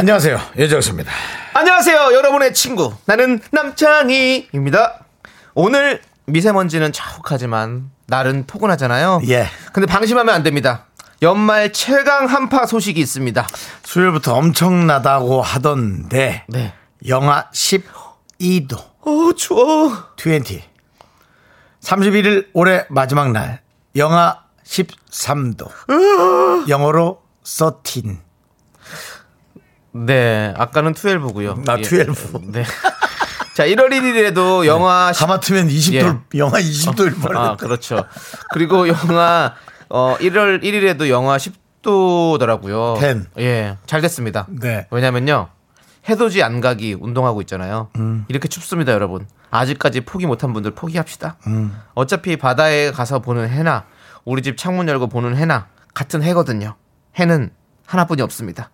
안녕하세요. 예정수입니다. 안녕하세요, 여러분의 친구. 나는 남창희입니다. 오늘 미세먼지는 자욱하지만 날은 포근하잖아요. 예. 근데 방심하면 안 됩니다. 연말 최강 한파 소식이 있습니다. 수요일부터 엄청나다고 하던데 네. 영하 12도 어, 추워. 20 31일 올해 마지막 날 영하 13도 영어로 13 네, 아까는 12고요. 나 12. 네. 자, 1월 1일에도 영하 10, 하마터면 20도 영하 20도일 아, 뻔했다. 그렇죠. 그리고 영하 어 1월 1일에도 영하 10도더라고요. 10. 예, 잘 됐습니다. 네. 왜냐면요. 해돋이 안 가기 운동하고 있잖아요. 이렇게 춥습니다, 여러분. 아직까지 포기 못한 분들 포기합시다. 어차피 바다에 가서 보는 해나 우리 집 창문 열고 보는 해나 같은 해거든요. 해는 하나뿐이 없습니다.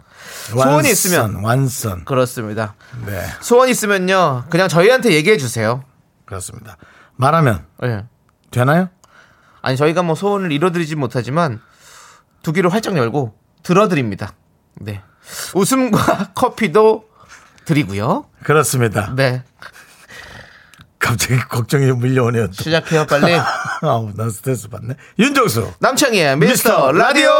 소원이 있으면 완선. 그렇습니다. 네. 소원 있으면요. 그냥 저희한테 얘기해 주세요. 그렇습니다. 말하면 예. 되나요? 아니 저희가 뭐 소원을 이뤄드리지 못하지만 두 귀를 활짝 열고 들어드립니다. 네. 웃음과 커피도 드리고요. 그렇습니다. 네. 갑자기 걱정이 밀려오네요. 또. 시작해요 빨리. 아우, 나 스트레스 받네. 윤정수. 남창희의 미스터 미스터 라디오.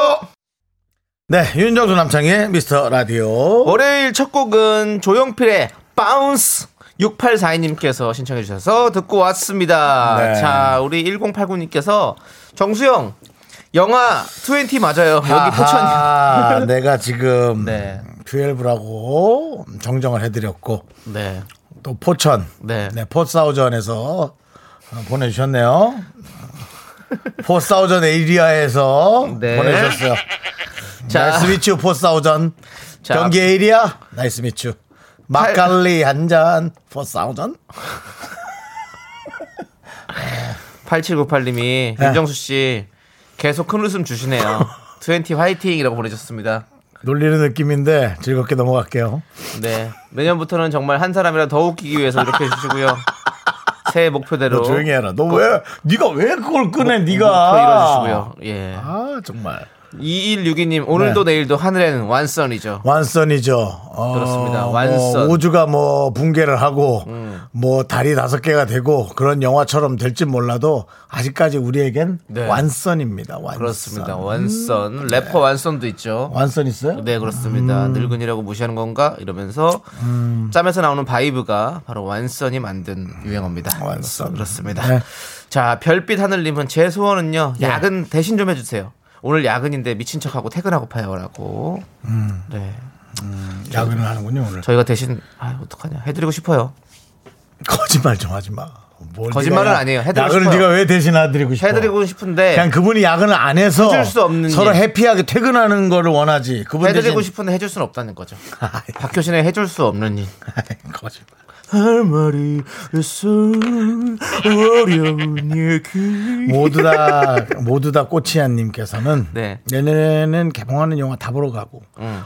네, 윤정수 남창희의 미스터 라디오. 월요일 첫 곡은 조용필의 Bounce 6842님께서 신청해 주셔서 듣고 왔습니다. 네. 자, 우리 1089님께서 정수 형 영하 20 맞아요. 여기 포천. 아, 내가 지금 네. 12라고 정정을 해드렸고 네. 또 포천, 네. 네, 포사우전에서 보내주셨네요. four thousand area에서 네. 보내주셨어요. 자. nice meet you four thousand 자. 경기 area nice meet you 막걸리 한 잔 four thousand 8798님이 네. 윤정수 씨 계속 큰 웃음 주시네요. 20 화이팅이라고 보내줬습니다. 놀리는 느낌인데 즐겁게 넘어갈게요. 네. 내년부터는 정말 한 사람이라 더 웃기기 위해서 이렇게 해주시고요. 새해 목표대로 너 조용히 해라. 너 왜 네가 왜 그걸 꺼내? 목표 네가 이뤄주시고요. 예. 아 정말 2162님 오늘도 네. 내일도 하늘에는 완선이죠. 완선이죠. 어, 그렇습니다. 뭐 완선. 음. 우주가 뭐 붕괴를 하고 뭐 달이 다섯 개가 되고 그런 영화처럼 될지 몰라도 아직까지 우리에겐 네. 완선입니다. 원썬. 그렇습니다. 원썬 래퍼 원썬도 있죠. 원썬 있어요? 네 그렇습니다. 음. 늙은이라고 무시하는 건가 이러면서 짬에서 나오는 vibe가 바로 원썬이 만든 유행어입니다. 원썬. 그렇습니다. 네. 자 별빛 하늘님은 제 소원은요 야근 대신 좀 해주세요. 오늘 야근인데 미친 척하고 퇴근하고 파요라고. 음. 네 야근을 하는군요 오늘. 저희가 대신 아 어떡하냐 해드리고 싶어요. 거짓말 좀 하지 마. 뭘 거짓말은 아니에요. 해드리고 야근을 싶어요. 네가 왜 대신 해드리고 싶어? 해드리고 싶은데 그냥 그분이 야근을 안 해서 해줄 수 없는 서로 일. happy하게 퇴근하는 거를 원하지. 그분 해드리고 대신 싶은데 해줄 수는 없다는 거죠. 박효신의 해줄 수 없는 일. 거짓말. 할 말이 있어 어려운 얘기 모두 다 모두 다 꼬치한님께서는 네. 내년에는 개봉하는 영화 다 보러 가고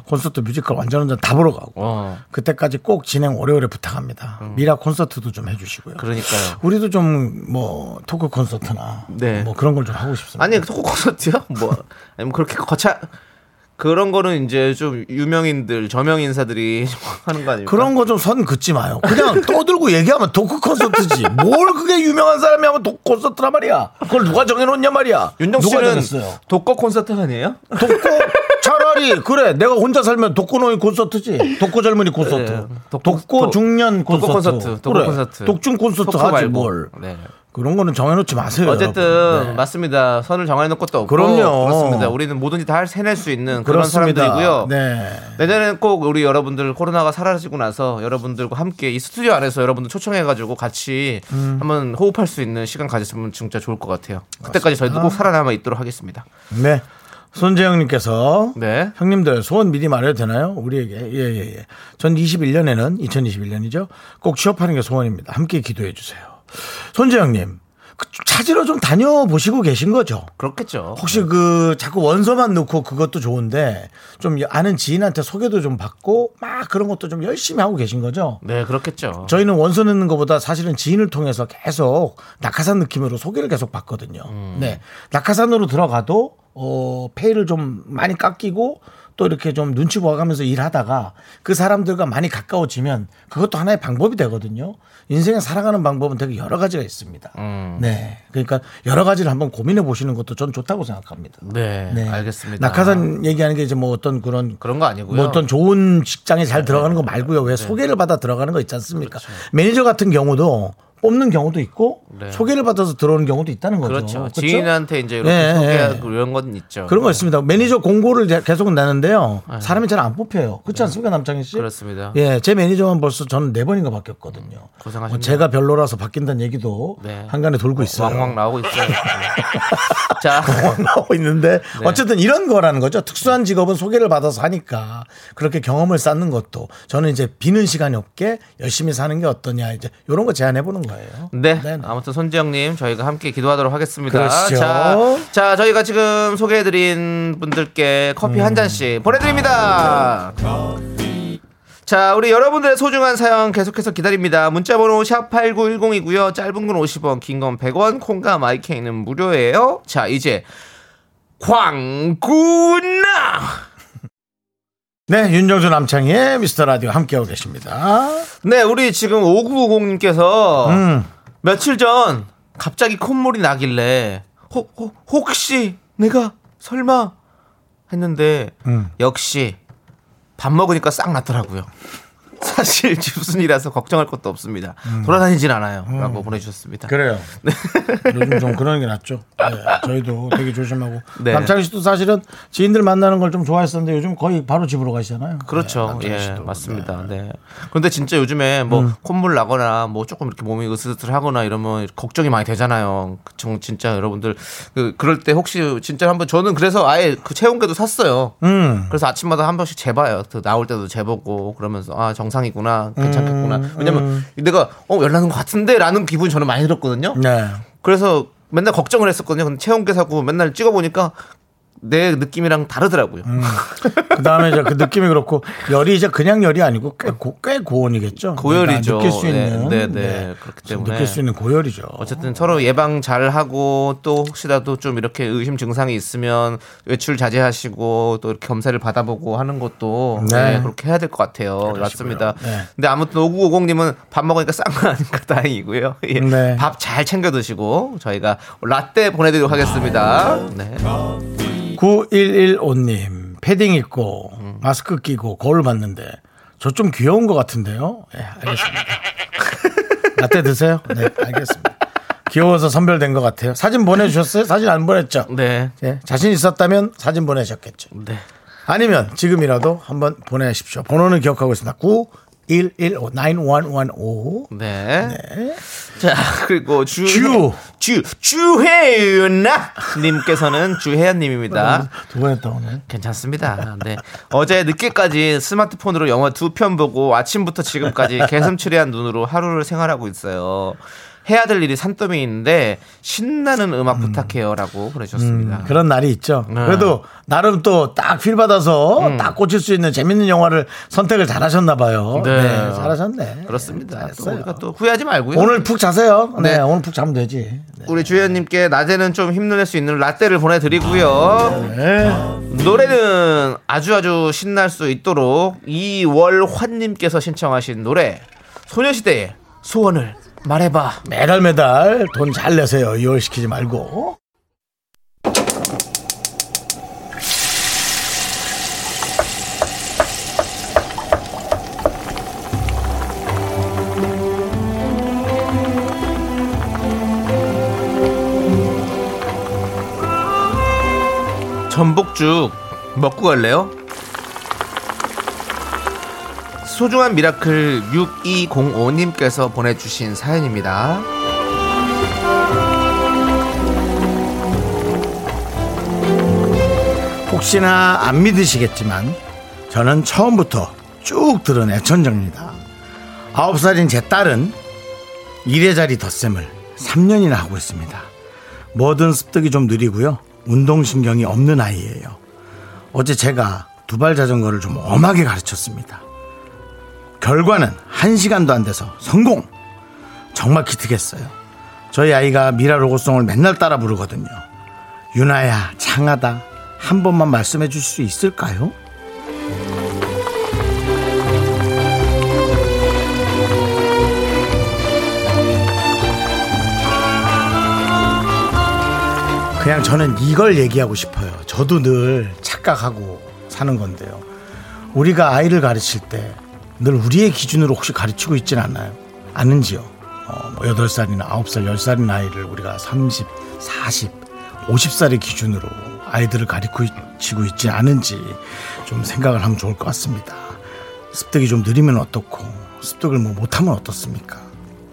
콘서트 뮤지컬 완전 완전 다 보러 가고 어. 그때까지 꼭 진행 오래오래 부탁합니다. 미라 콘서트도 좀 해주시고요. 그러니까요. 우리도 좀 뭐 토크 콘서트나 네. 뭐 그런 걸 좀 하고 싶습니다. 아니 토크 콘서트요? 뭐 아니면 그렇게 거차 그런 거는 이제 좀 유명인들 저명 인사들이 하는 거 아닙니까? 그런 거 좀 선 긋지 마요. 그냥 떠들고 얘기하면 토크 콘서트지. 뭘 그게 유명한 사람이 하면 토크 콘서트란 말이야. 그걸 누가 정해놓냐 말이야. 윤정 씨는? 독거 콘서트 아니에요? 독거 차라리 그래 내가 혼자 살면 독거노인 콘서트지 독거 젊은이 콘서트 네, 독- 독거 독- 중년 콘서트 콘서트, 독거 그래. 콘서트. 독중 콘서트 하지 말고. 뭘 네. 그런 거는 정해놓지 마세요 어쨌든. 네. 맞습니다. 선을 정해놓은 것도 없고 그럼요. 그렇습니다. 우리는 뭐든지 다 해낼 수 있는 그런 그렇습니다. 사람들이고요. 네. 내년에는 꼭 우리 여러분들 코로나가 사라지고 나서 여러분들과 함께 이 스튜디오 안에서 여러분들 초청해가지고 같이 음. 한번 호흡할 수 있는 시간 가졌으면 진짜 좋을 것 같아요. 그때까지 저희도 꼭 살아남아 있도록 하겠습니다. 네. 손재영님께서 네. 형님들 소원 미리 말해도 되나요? 우리에게 예예예. 예, 전 21년에는 2021년이죠. 꼭 취업하는 게 소원입니다. 함께 기도해 주세요. 손재영님 그 찾으러 좀 다녀보시고 계신 거죠? 그렇겠죠. 혹시 그 자꾸 원서만 넣고 그것도 좋은데 좀 아는 지인한테 소개도 좀 받고 막 그런 것도 좀 열심히 하고 계신 거죠? 네, 그렇겠죠. 저희는 원서 넣는 것보다 사실은 지인을 통해서 계속 낙하산 느낌으로 소개를 계속 받거든요. 네. 낙하산으로 들어가도 어, 페이를 좀 많이 깎이고 또 이렇게 좀 눈치 보아가면서 일하다가 그 사람들과 많이 가까워지면 그것도 하나의 방법이 되거든요. 인생에 살아가는 방법은 되게 여러 가지가 있습니다. 네. 그러니까 여러 가지를 한번 고민해 보시는 것도 전 좋다고 생각합니다. 네, 알겠습니다. 낙하산 얘기하는 게 이제 뭐 어떤 그런 그런 거 아니고요. 뭐 어떤 좋은 직장에 잘 들어가는 거 말고요. 왜 소개를 받아 들어가는 거 있지 않습니까? 매니저 같은 경우도 뽑는 경우도 있고 네. 소개를 받아서 들어오는 경우도 있다는 거죠. 그렇죠. 그렇죠? 지인한테 이제 이렇게 네, 소개하고 이런 건 있죠. 그런 거 있습니다. 매니저 공고를 계속 내는데요. 사람이 잘 안 뽑혀요. 그렇지 않습니까, 남창희 씨? 네. 그렇습니다. 예, 제 매니저만 벌써 저는 네 번인가 바뀌었거든요. 고생하셨네요. 뭐 제가 별로라서 바뀐다는 얘기도 네. 한간에 돌고 있어요. 왕왕 나오고 있어요. 네. 자, 나오고 있는데 네. 어쨌든 이런 거라는 거죠. 특수한 직업은 소개를 받아서 하니까 그렇게 경험을 쌓는 것도 저는 이제 비는 시간이 없게 열심히 사는 게 어떠냐 이제 이런 거 제안해 보는 거 예요. 네. 네네. 아무튼 손지영님 저희가 함께 기도하도록 하겠습니다. 그러시죠. 자, 자, 저희가 지금 소개해드린 분들께 커피 한 잔씩 보내드립니다. 자, 우리 여러분들의 소중한 사연 계속해서 기다립니다. 문자번호 샵 8910이고요. 짧은 건 50원, 긴 건 100원, 콩과 마이케이는 무료예요. 자, 이제 광구나! 네, 윤정수 남창희의 미스터 라디오 함께하고 계십니다. 네, 우리 지금 5950님께서 음. 며칠 전 갑자기 콧물이 나길래 혹, 혹, 혹시 내가 설마 했는데 음. 역시 밥 먹으니까 싹 났더라고요. 사실 집순이라서 걱정할 것도 없습니다. 돌아다니진 않아요. 라고 보내주셨습니다. 음. 그래요. 요즘 좀 그런 게 낫죠. 네, 저희도 되게 조심하고. 네. 남창희 씨도 사실은 지인들 만나는 걸 좀 좋아했었는데 요즘 거의 바로 집으로 가시잖아요. 그렇죠. 네, 예. 맞습니다. 네. 그런데 진짜 요즘에 뭐 음. 콧물 나거나 뭐 조금 이렇게 몸이 으슬으슬하거나 이러면 걱정이 많이 되잖아요. 그 진짜 여러분들 그 그럴 때 혹시 진짜 한번 저는 그래서 아예 그 체온계도 샀어요. 음. 그래서 아침마다 한 번씩 재봐요. 그 나올 때도 재보고 그러면서 아 정 상이구나 괜찮겠구나. 왜냐면 내가 어 열나는 것 같은데라는 기분이 저는 많이 들었거든요. 네. 그래서 맨날 걱정을 했었거든요. 근데 체온계 사고 맨날 찍어보니까 내 느낌이랑 다르더라고요. 그 다음에 이제 그 느낌이 그렇고 열이 이제 그냥 열이 아니고 꽤, 고, 꽤 고온이겠죠. 고열이죠. 그러니까 느낄 수 네, 있는. 네, 네. 그렇기 때문에. 느낄 수 있는 고열이죠. 어쨌든 서로 예방 잘 하고 또 혹시라도 좀 이렇게 의심 증상이 있으면 외출 자제하시고 또 이렇게 검사를 받아보고 하는 것도 네. 네, 그렇게 해야 될 것 같아요. 맞습니다. 네. 근데 아무튼 5950님은 밥 먹으니까 싼 거아니까 다행이고요. 예. 네. 밥잘 챙겨 드시고 저희가 라떼 보내드리도록 하겠습니다. 네. 9115님, 패딩 입고, 마스크 끼고, 거울 봤는데, 저 좀 귀여운 것 같은데요? 예, 알겠습니다. 라떼 드세요? 네, 알겠습니다. 귀여워서 선별된 것 같아요. 사진 보내주셨어요? 사진 안 보냈죠? 네. 예, 자신 있었다면 사진 보내셨겠죠. 네. 아니면 지금이라도 한번 보내십시오. 번호는 기억하고 있습니다. 9115, 9115. 네. 자, 그리고 주. 주. 주. 주혜은아 님께서는 주혜연 님입니다. 두번 했다, 오늘. 괜찮습니다. 네. 어제 늦게까지 스마트폰으로 영화 두 편 보고 아침부터 지금까지 개슴츠레한 눈으로 하루를 생활하고 있어요. 해야 될 일이 산더미 있는데 신나는 음악 부탁해요라고 보내주셨습니다. 그런 날이 있죠. 네. 그래도 나름 또 딱 필 받아서 음. 딱 꽂힐 수 있는 재밌는 영화를 선택을 잘 하셨나 봐요. 네. 네. 잘하셨네. 그렇습니다. 또. 우리가 또 후회하지 말고요. 오늘 푹 자세요. 네, 네. 오늘 푹 자면 되지. 네. 우리 주혜연님께 낮에는 좀 힘낼 수 있는 라떼를 보내드리고요. 네. 노래는 아주 아주 신날 수 있도록 이월환님께서 신청하신 노래 소녀시대의 소원을 말해봐. 매달 매달 돈 잘 내세요. 이월시키지 말고. 전복죽 먹고 갈래요? 소중한 미라클 6205님께서 보내주신 사연입니다. 혹시나 안 믿으시겠지만 저는 처음부터 쭉 들은 애청자입니다. 아홉 살인 제 딸은 일의 자리 덧셈을 3년이나 하고 있습니다. 뭐든 습득이 좀 느리고요. 운동신경이 없는 아이예요. 어제 제가 두발 자전거를 좀 엄하게 가르쳤습니다. 결과는 한시간도 안 돼서 성공! 정말 기특했어요. 저희 아이가 미라 로고송을 맨날 따라 부르거든요. 유나야, 창하다. 한 번만 말씀해 주실 수 있을까요? 그냥 저는 이걸 얘기하고 싶어요. 저도 늘 착각하고 사는 건데요. 우리가 아이를 가르칠 때 늘 우리의 기준으로 혹시 가르치고 있진 않나요? 않는지요? 어, 뭐 8살이나 9살, 10살인 아이를 우리가 30, 40, 50살의 기준으로 아이들을 가르치고 있지 않은지 좀 생각을 하면 좋을 것 같습니다. 습득이 좀 느리면 어떻고, 습득을 뭐 못하면 어떻습니까?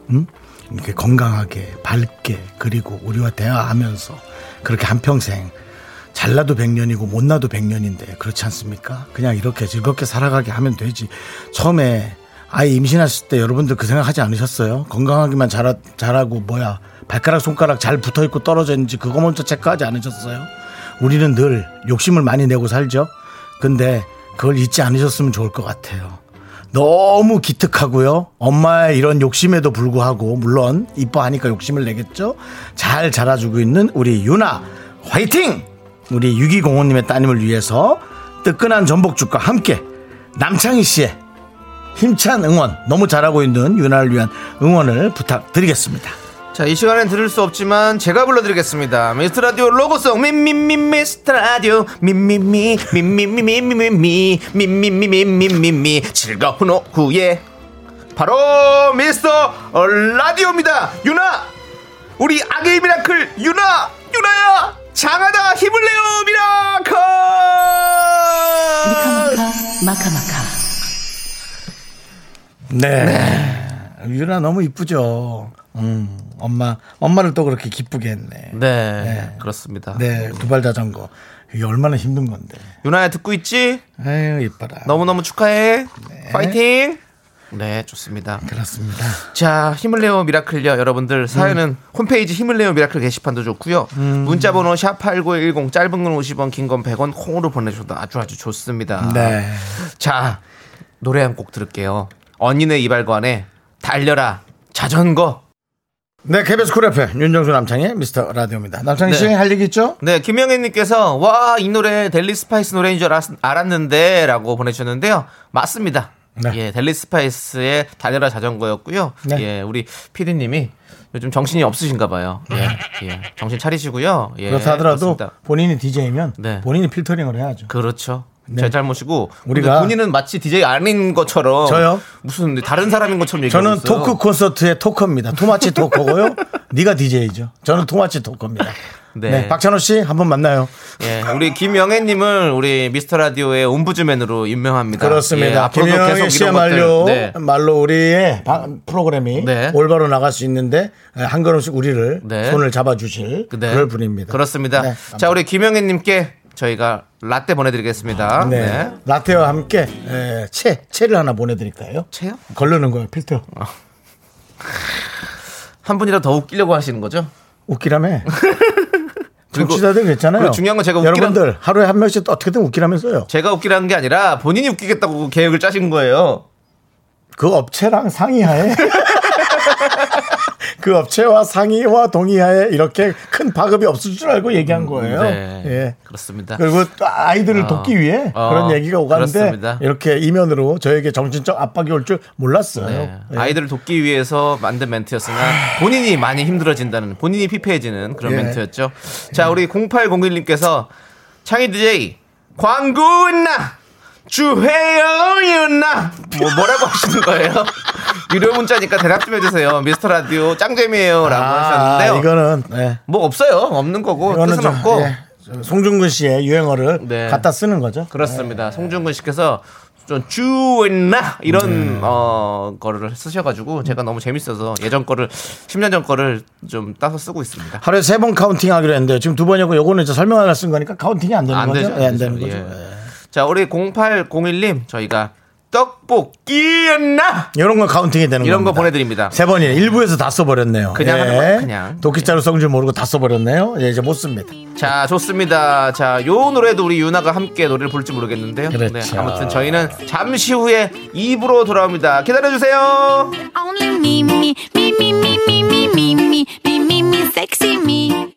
음? 이렇게 건강하게, 밝게, 그리고 우리와 대화하면서 그렇게 한평생 잘나도 100년이고 못나도 100년인데 그렇지 않습니까? 그냥 이렇게 즐겁게 살아가게 하면 되지. 처음에 아이 임신하실 때 여러분들 그 생각하지 않으셨어요? 건강하기만 자라, 잘하고 뭐야 발가락 손가락 잘 붙어있고 떨어져 있는지 그거 먼저 체크하지 않으셨어요? 우리는 늘 욕심을 많이 내고 살죠. 근데 그걸 잊지 않으셨으면 좋을 것 같아요. 너무 기특하고요. 엄마의 이런 욕심에도 불구하고 물론 이뻐하니까 욕심을 내겠죠. 잘 자라주고 있는 우리 유나 화이팅! 우리 6205님의 따님을 위해서 뜨끈한 전복죽과 함께 남창희 씨의 힘찬 응원 너무 잘하고 있는 유나를 위한 응원을 부탁드리겠습니다. 자, 이 시간엔 들을 수 없지만 제가 불러드리겠습니다. 미스터 라디오 로고송 미미미 미스터 라디오 미미미 미미미미미미 미 미미미미미미미 즐거운 오후에 바로 미스터 라디오입니다. 유나 우리 아기 miracle 유나 유나야 장하다 힘을 내요 miracle 미카마카 마카마카 네. 유나 너무 이쁘죠. 음, 엄마, 엄마를 또 그렇게 기쁘게 했네. 네, 네. 그렇습니다. 네, 두발 자전거. 이게 얼마나 힘든 건데. 유나야 듣고 있지? 아유, 이뻐라. 너무너무 축하해. 파이팅. 네, 좋습니다. 그렇습니다. 자, 힘을 내요 miracle요. 여러분들 사연은 홈페이지 힘을 내요 miracle 게시판도 좋고요. 문자 번호 샵8910 짧은 건 50원, 긴 건 100원 콩으로 보내 주셔도 아주 아주 좋습니다. 네. 자, 노래 한 곡 들을게요. 언니네 이발관에 달려라 자전거. 네, KBS 쿨 FM 윤정수 남창희의 미스터 라디오입니다. 남창희 네. 씨할 얘기 있죠? 네, 김영애님께서 와 이 노래 델리 스파이스 노래인 줄 알았, 알았는데라고 보내주셨는데요. 맞습니다. 네. 예, 델리 스파이스의 달려라 자전거였고요. 네. 예, 우리 피디님이 요즘 정신이 없으신가 봐요. 예, 예, 정신 차리시고요. 예, 그렇다 하더라도 그렇습니다. 본인이 DJ면 네. 본인이 필터링을 해야죠. 그렇죠. 네. 제 잘못이고 우리가- 본인은 마치 DJ 아닌 것처럼 저요? 무슨 다른 사람인 것처럼 얘기하고 저는 있어요. 토크 콘서트의 talker입니다. too much talker고요. 네가 DJ죠. 저는 too much talker입니다. 네. 네. 박찬호 씨 한번 만나요. 예, 우리 김영애 님을 우리 미스터 라디오의 옴부즈맨으로 유명합니다. 예, 그렇습니다. 앞으로도 김영희 계속 씨의 이런 말로 것들. 네. 말로 우리의 방- 프로그램이 네. 올바로 나갈 수 있는데 한 걸음씩 우리를 네. 손을 잡아 주실 네. 그럴 분입니다. 그렇습니다. 네, 자, 우리 김영애 님께 저희가 라떼 보내드리겠습니다. 네. 네. 라떼와 함께 에, 채 채를 하나 보내드릴까요? 채요? 걸르는 거예요 필터. 한 분이라도 더 웃기려고 하시는 거죠? 웃기라며. 정치자들 그랬잖아요. 그리고 중요한 건 제가 웃기라- 여러분들 하루에 한 명씩 또 어떻게든 웃기라면서요. 제가 웃기라는 게 아니라 본인이 웃기겠다고 계획을 짜신 거예요. 그 업체랑 상의하에 그 업체와 상의와 동의하에 이렇게 큰 파급이 없을 줄 알고 얘기한 거예요. 네. 예. 그렇습니다. 그리고 또 아이들을 돕기 위해 어, 그런 얘기가 오가는데 그렇습니다. 이렇게 이면으로 저에게 정신적 압박이 올 줄 몰랐어요. 네. 예. 아이들을 돕기 위해서 만든 멘트였으나 본인이 많이 힘들어진다는 본인이 피폐해지는 그런 예. 멘트였죠. 자, 우리 0801님께서 창희 DJ 광고 있나? 주회요 있나? 뭐 뭐라고 하시는 거예요? 유료 문자니까 대답 좀 해주세요. 미스터 라디오 짱잼이에요라고 하셨는데요. 아, 이거는 네. 뭐 없어요. 없는 거고 뜻은 좀, 없고 예, 저 송중근 씨의 유행어를 네. 갖다 쓰는 거죠. 그렇습니다. 송중근 씨께서 좀 주나 이런 네. 어 거를 쓰셔가지고 제가 너무 재밌어서 예전 거를 10년 전 거를 좀 따서 쓰고 있습니다. 하루에 세 번 counting 하기로 했는데 지금 두 번이고 요거는 이제 설명하려 쓴 거니까 counting이 안 되는 안 거죠? 되죠. 예, 안 되는 예. 거죠. 예. 자 우리 0801님 저희가 떡볶이나 이런 건 counting이 되는 이런 거 겁니다. 보내드립니다. 세 번이네. 일부에서 다 써버렸네요. 그냥 하는 거야, 그냥. 도끼자루 썩은 줄 모르고 다 써버렸네요. 예, 이제 못 씁니다. 자 좋습니다. 자 요 노래도 우리 유나가 함께 노래를 부를지 모르겠는데요. 그렇죠. 네, 아무튼 저희는 잠시 후에 2부로 돌아옵니다. 기다려주세요. Only me, me, me, me, me, me, me, me, me, me, me, me, sexy me. Me, me,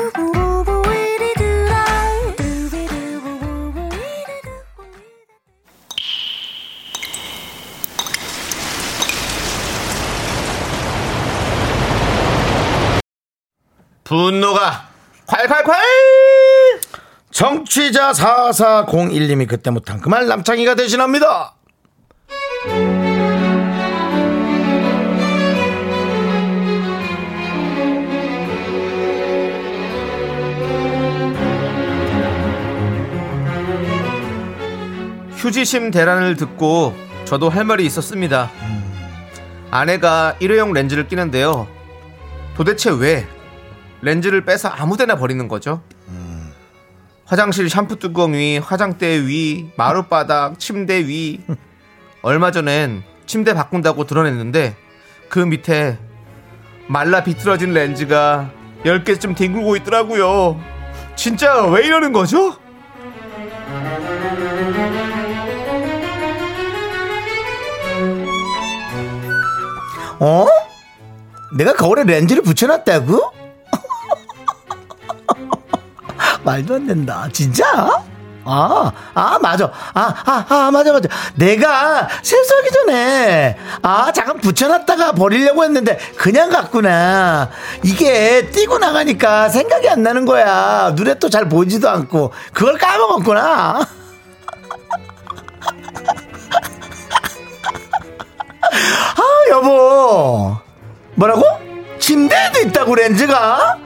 분노가 콸콸콸 정취자 4401님이 그때 못한 그 말 남창희가 대신합니다. 휴지심 대란을 듣고 저도 할 말이 있었습니다. 아내가 일회용 렌즈를 끼는데요. 도대체 왜 렌즈를 빼서 아무데나 버리는 거죠? 화장실 샴푸 뚜껑 위, 화장대 위, 마룻바닥, 침대 위. 얼마 전엔 침대 바꾼다고 드러냈는데 그 밑에 말라 비틀어진 렌즈가 10개쯤 뒹굴고 있더라고요. 진짜 왜 이러는 거죠? 어? 내가 거울에 렌즈를 붙여놨다고? 말도 안 된다. 진짜? 아, 아, 맞아. 아, 아, 아, 맞아, 맞아. 내가 세수하기 전에, 아, 잠깐 붙여놨다가 버리려고 했는데, 그냥 갔구나. 이게 띄고 나가니까 생각이 안 나는 거야. 눈에 또 잘 보지도 않고. 그걸 까먹었구나. 아, 여보. 뭐라고? 침대에도 있다고 렌즈가?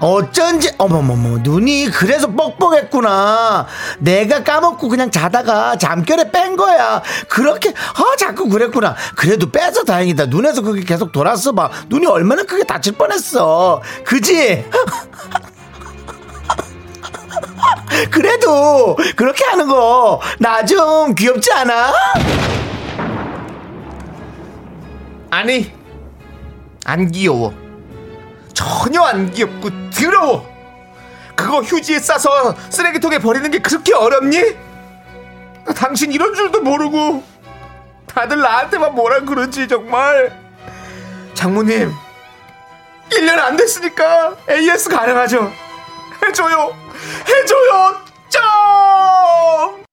어쩐지 어머머머 눈이 그래서 뻑뻑했구나. 내가 까먹고 그냥 자다가 잠결에 뺀 거야. 그렇게 아 자꾸 그랬구나. 그래도 빼서 다행이다. 눈에서 그게 계속 돌았어 봐. 눈이 얼마나 크게 다칠 뻔했어. 그지? 그래도 그렇게 하는 거 나 좀 귀엽지 않아? 아니 안 귀여워 전혀 안 귀엽고 더러워. 그거 휴지에 싸서 쓰레기통에 버리는 게 그렇게 어렵니? 나 당신 이런 줄도 모르고. 다들 나한테만 뭐라 그러지 정말. 장모님 1년 안 됐으니까 AS 가능하죠? 해줘요. 해줘요. 좀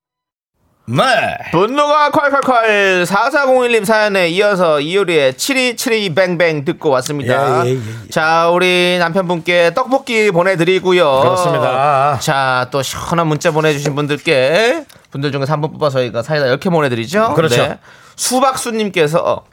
네 분노가 콸콸콸 4401님 사연에 이어서 이효리의 7272 뱅뱅 듣고 왔습니다. 예, 예, 예, 예. 자, 우리 남편분께 떡볶이 보내드리고요. 그렇습니다. 자, 또 시원한 문자 보내주신 분들께 분들 중에서 한 분 뽑아서 저희가 사이다 10개 보내드리죠. 네. 그렇죠. 수박수님께서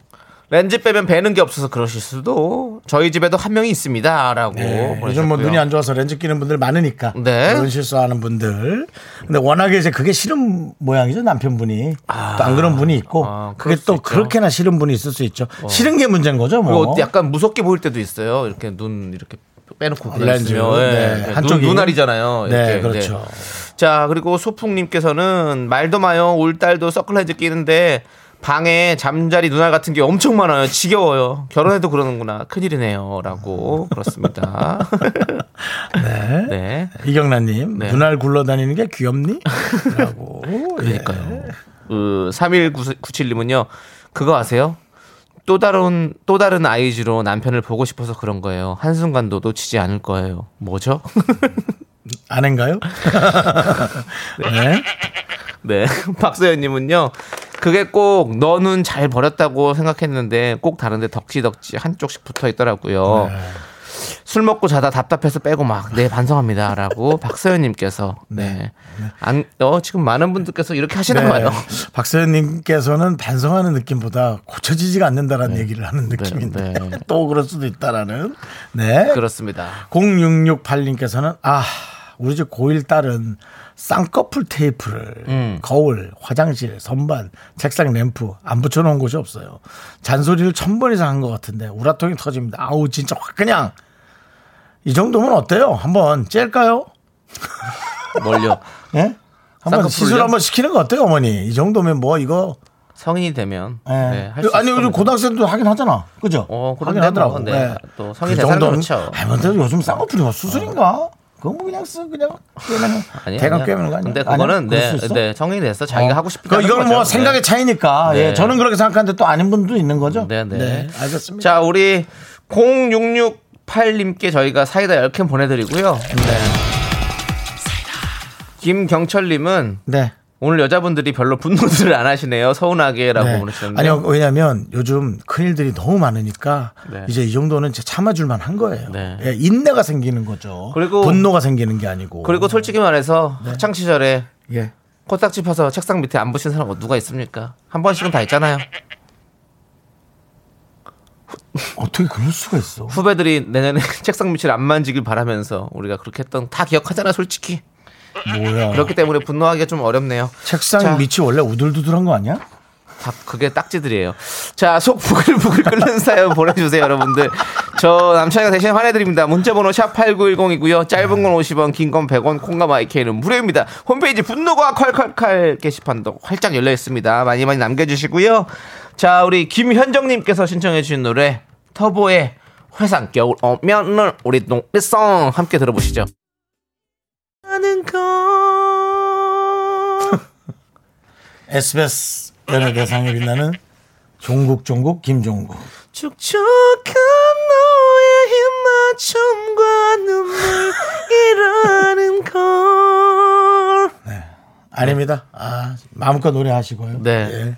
렌즈 빼면 배는 게 없어서 그러실 수도 저희 집에도 한 명이 있습니다. 라고 네, 요즘 뭐. 눈이 안 좋아서 렌즈 끼는 분들 많으니까 네. 그런 실수하는 분들 근데 워낙에 이제 그게 싫은 모양이죠 남편분이 또안 그런 분이 있고 아, 그게 수또 있죠. 그렇게나 싫은 분이 있을 수 있죠 싫은 게 문제인 거죠 뭐 약간 무섭게 보일 때도 있어요. 이렇게 눈 이렇게 빼놓고 렌즈. 네, 눈- 한쪽이. 눈알이잖아요. 네. 그렇죠. 자 그리고 소풍님께서는 말도 마요. 올 딸도 서클렌즈 끼는데 방에 잠자리 눈알 같은 게 엄청 많아요. 지겨워요. 결혼해도 그러는구나. 큰일이네요.라고 그렇습니다. 네. 네. 이경란님 네. 눈알 굴러다니는 게 귀엽니? 라고 그러니까요. 그 3197님은요. 그거 아세요? 또 다른 또 다른 아이즈로 남편을 보고 싶어서 그런 거예요. 한순간도 놓치지 않을 거예요. 뭐죠? 아닌가요? 네. 네. 박서연님은요. 그게 꼭 너는 잘 버렸다고 생각했는데 꼭 다른데 덕지덕지 한쪽씩 붙어 있더라고요. 네. 술 먹고 자다 답답해서 빼고 막 네 반성합니다 라고 박서연님께서 네. 안, 어, 지금 많은 분들께서 이렇게 하시나 봐요. 네. 박서연님께서는 반성하는 느낌보다 고쳐지지가 않는다라는 얘기를 하는 느낌인데 네. 또 그럴 수도 있다라는. 네. 그렇습니다. 0668님께서는 아 우리 집 고1 딸은 쌍꺼풀 테이프를 음. 거울, 화장실, 선반, 책상 램프 안 붙여놓은 곳이 없어요. 잔소리를 천 번 이상 한 것 같은데 우라통이 터집니다. 아우 진짜 확 그냥 이 정도면 어때요? 한번 찔까요? 뭘요? 예? 한번? 시술 한번 시키는 거 어때요, 어머니? 이 정도면 뭐 이거 성인이 되면 예. 네, 할수 아니 겁니다. 고등학생도 하긴 하잖아, 그죠? 어, 하긴 하더라고. 뭐, 네. 예. 또 성인 대사는 그렇죠. 아니, 근데 요즘 쌍꺼풀이 뭐 수술인가? 그건 뭐 그냥 쓰 그냥 아니, 대강. 꿰면 거 아니야? 근데? 그거는 네? 네, 성인이 됐어 자기가 어. 하고 싶은 그 이건 뭐 생각의 차이니까 네. 예, 저는 그렇게 생각하는데 또 아닌 분도 있는 거죠. 네, 네. 알겠습니다. 자, 우리 0668님께 저희가 사이다 10캔 보내드리고요. 네. 김경철님은 네. 오늘 여자분들이 별로 분노를 안 하시네요. 서운하게라고 네. 보내주셨는데. 아니요, 왜냐면 요즘 큰일들이 너무 많으니까 네. 이제 이 정도는 이제 참아 줄만 한 거예요. 네. 예, 인내가 생기는 거죠. 그리고- 분노가 생기는 게 아니고. 그리고 솔직히 말해서 네. 학창 시절에 예. 코딱지 펴서 책상 밑에 안 붙인 사람 누가 있습니까? 한 번씩은 다 있잖아요. 어떻게 그럴 수가 있어? 후배들이 내년에 책상 밑을 안 만지길 바라면서 우리가 그렇게 했던 다 기억하잖아, 솔직히. 뭐야? 그렇기 때문에 분노하기가 좀 어렵네요. 책상 자. 밑이 원래 우들두들한 거 아니야? 다 그게 딱지들이에요. 자, 속 부글부글 끓는 사연 보내주세요, 여러분들. 저 남창이가 대신 화내드립니다. 문자번호 샵8910이고요. 짧은 건 50원, 긴 건 100원, 콩과 마이크는 무료입니다. 홈페이지 분노가 칼칼칼 게시판도 활짝 열려 있습니다. 많이 많이 남겨주시고요. 자, 우리 김현정님께서 신청해주신 노래 터보의 회상 겨울 오면은 우리 동리송 함께 들어보시죠. 하는 건 SBS 연예 대상에 빛나는 종국 종국 김종국. 축축한 너의 힘맞춤과 눈물이라는 걸 아닙니다. 아, 마음껏 노래하시고요. 네. 예.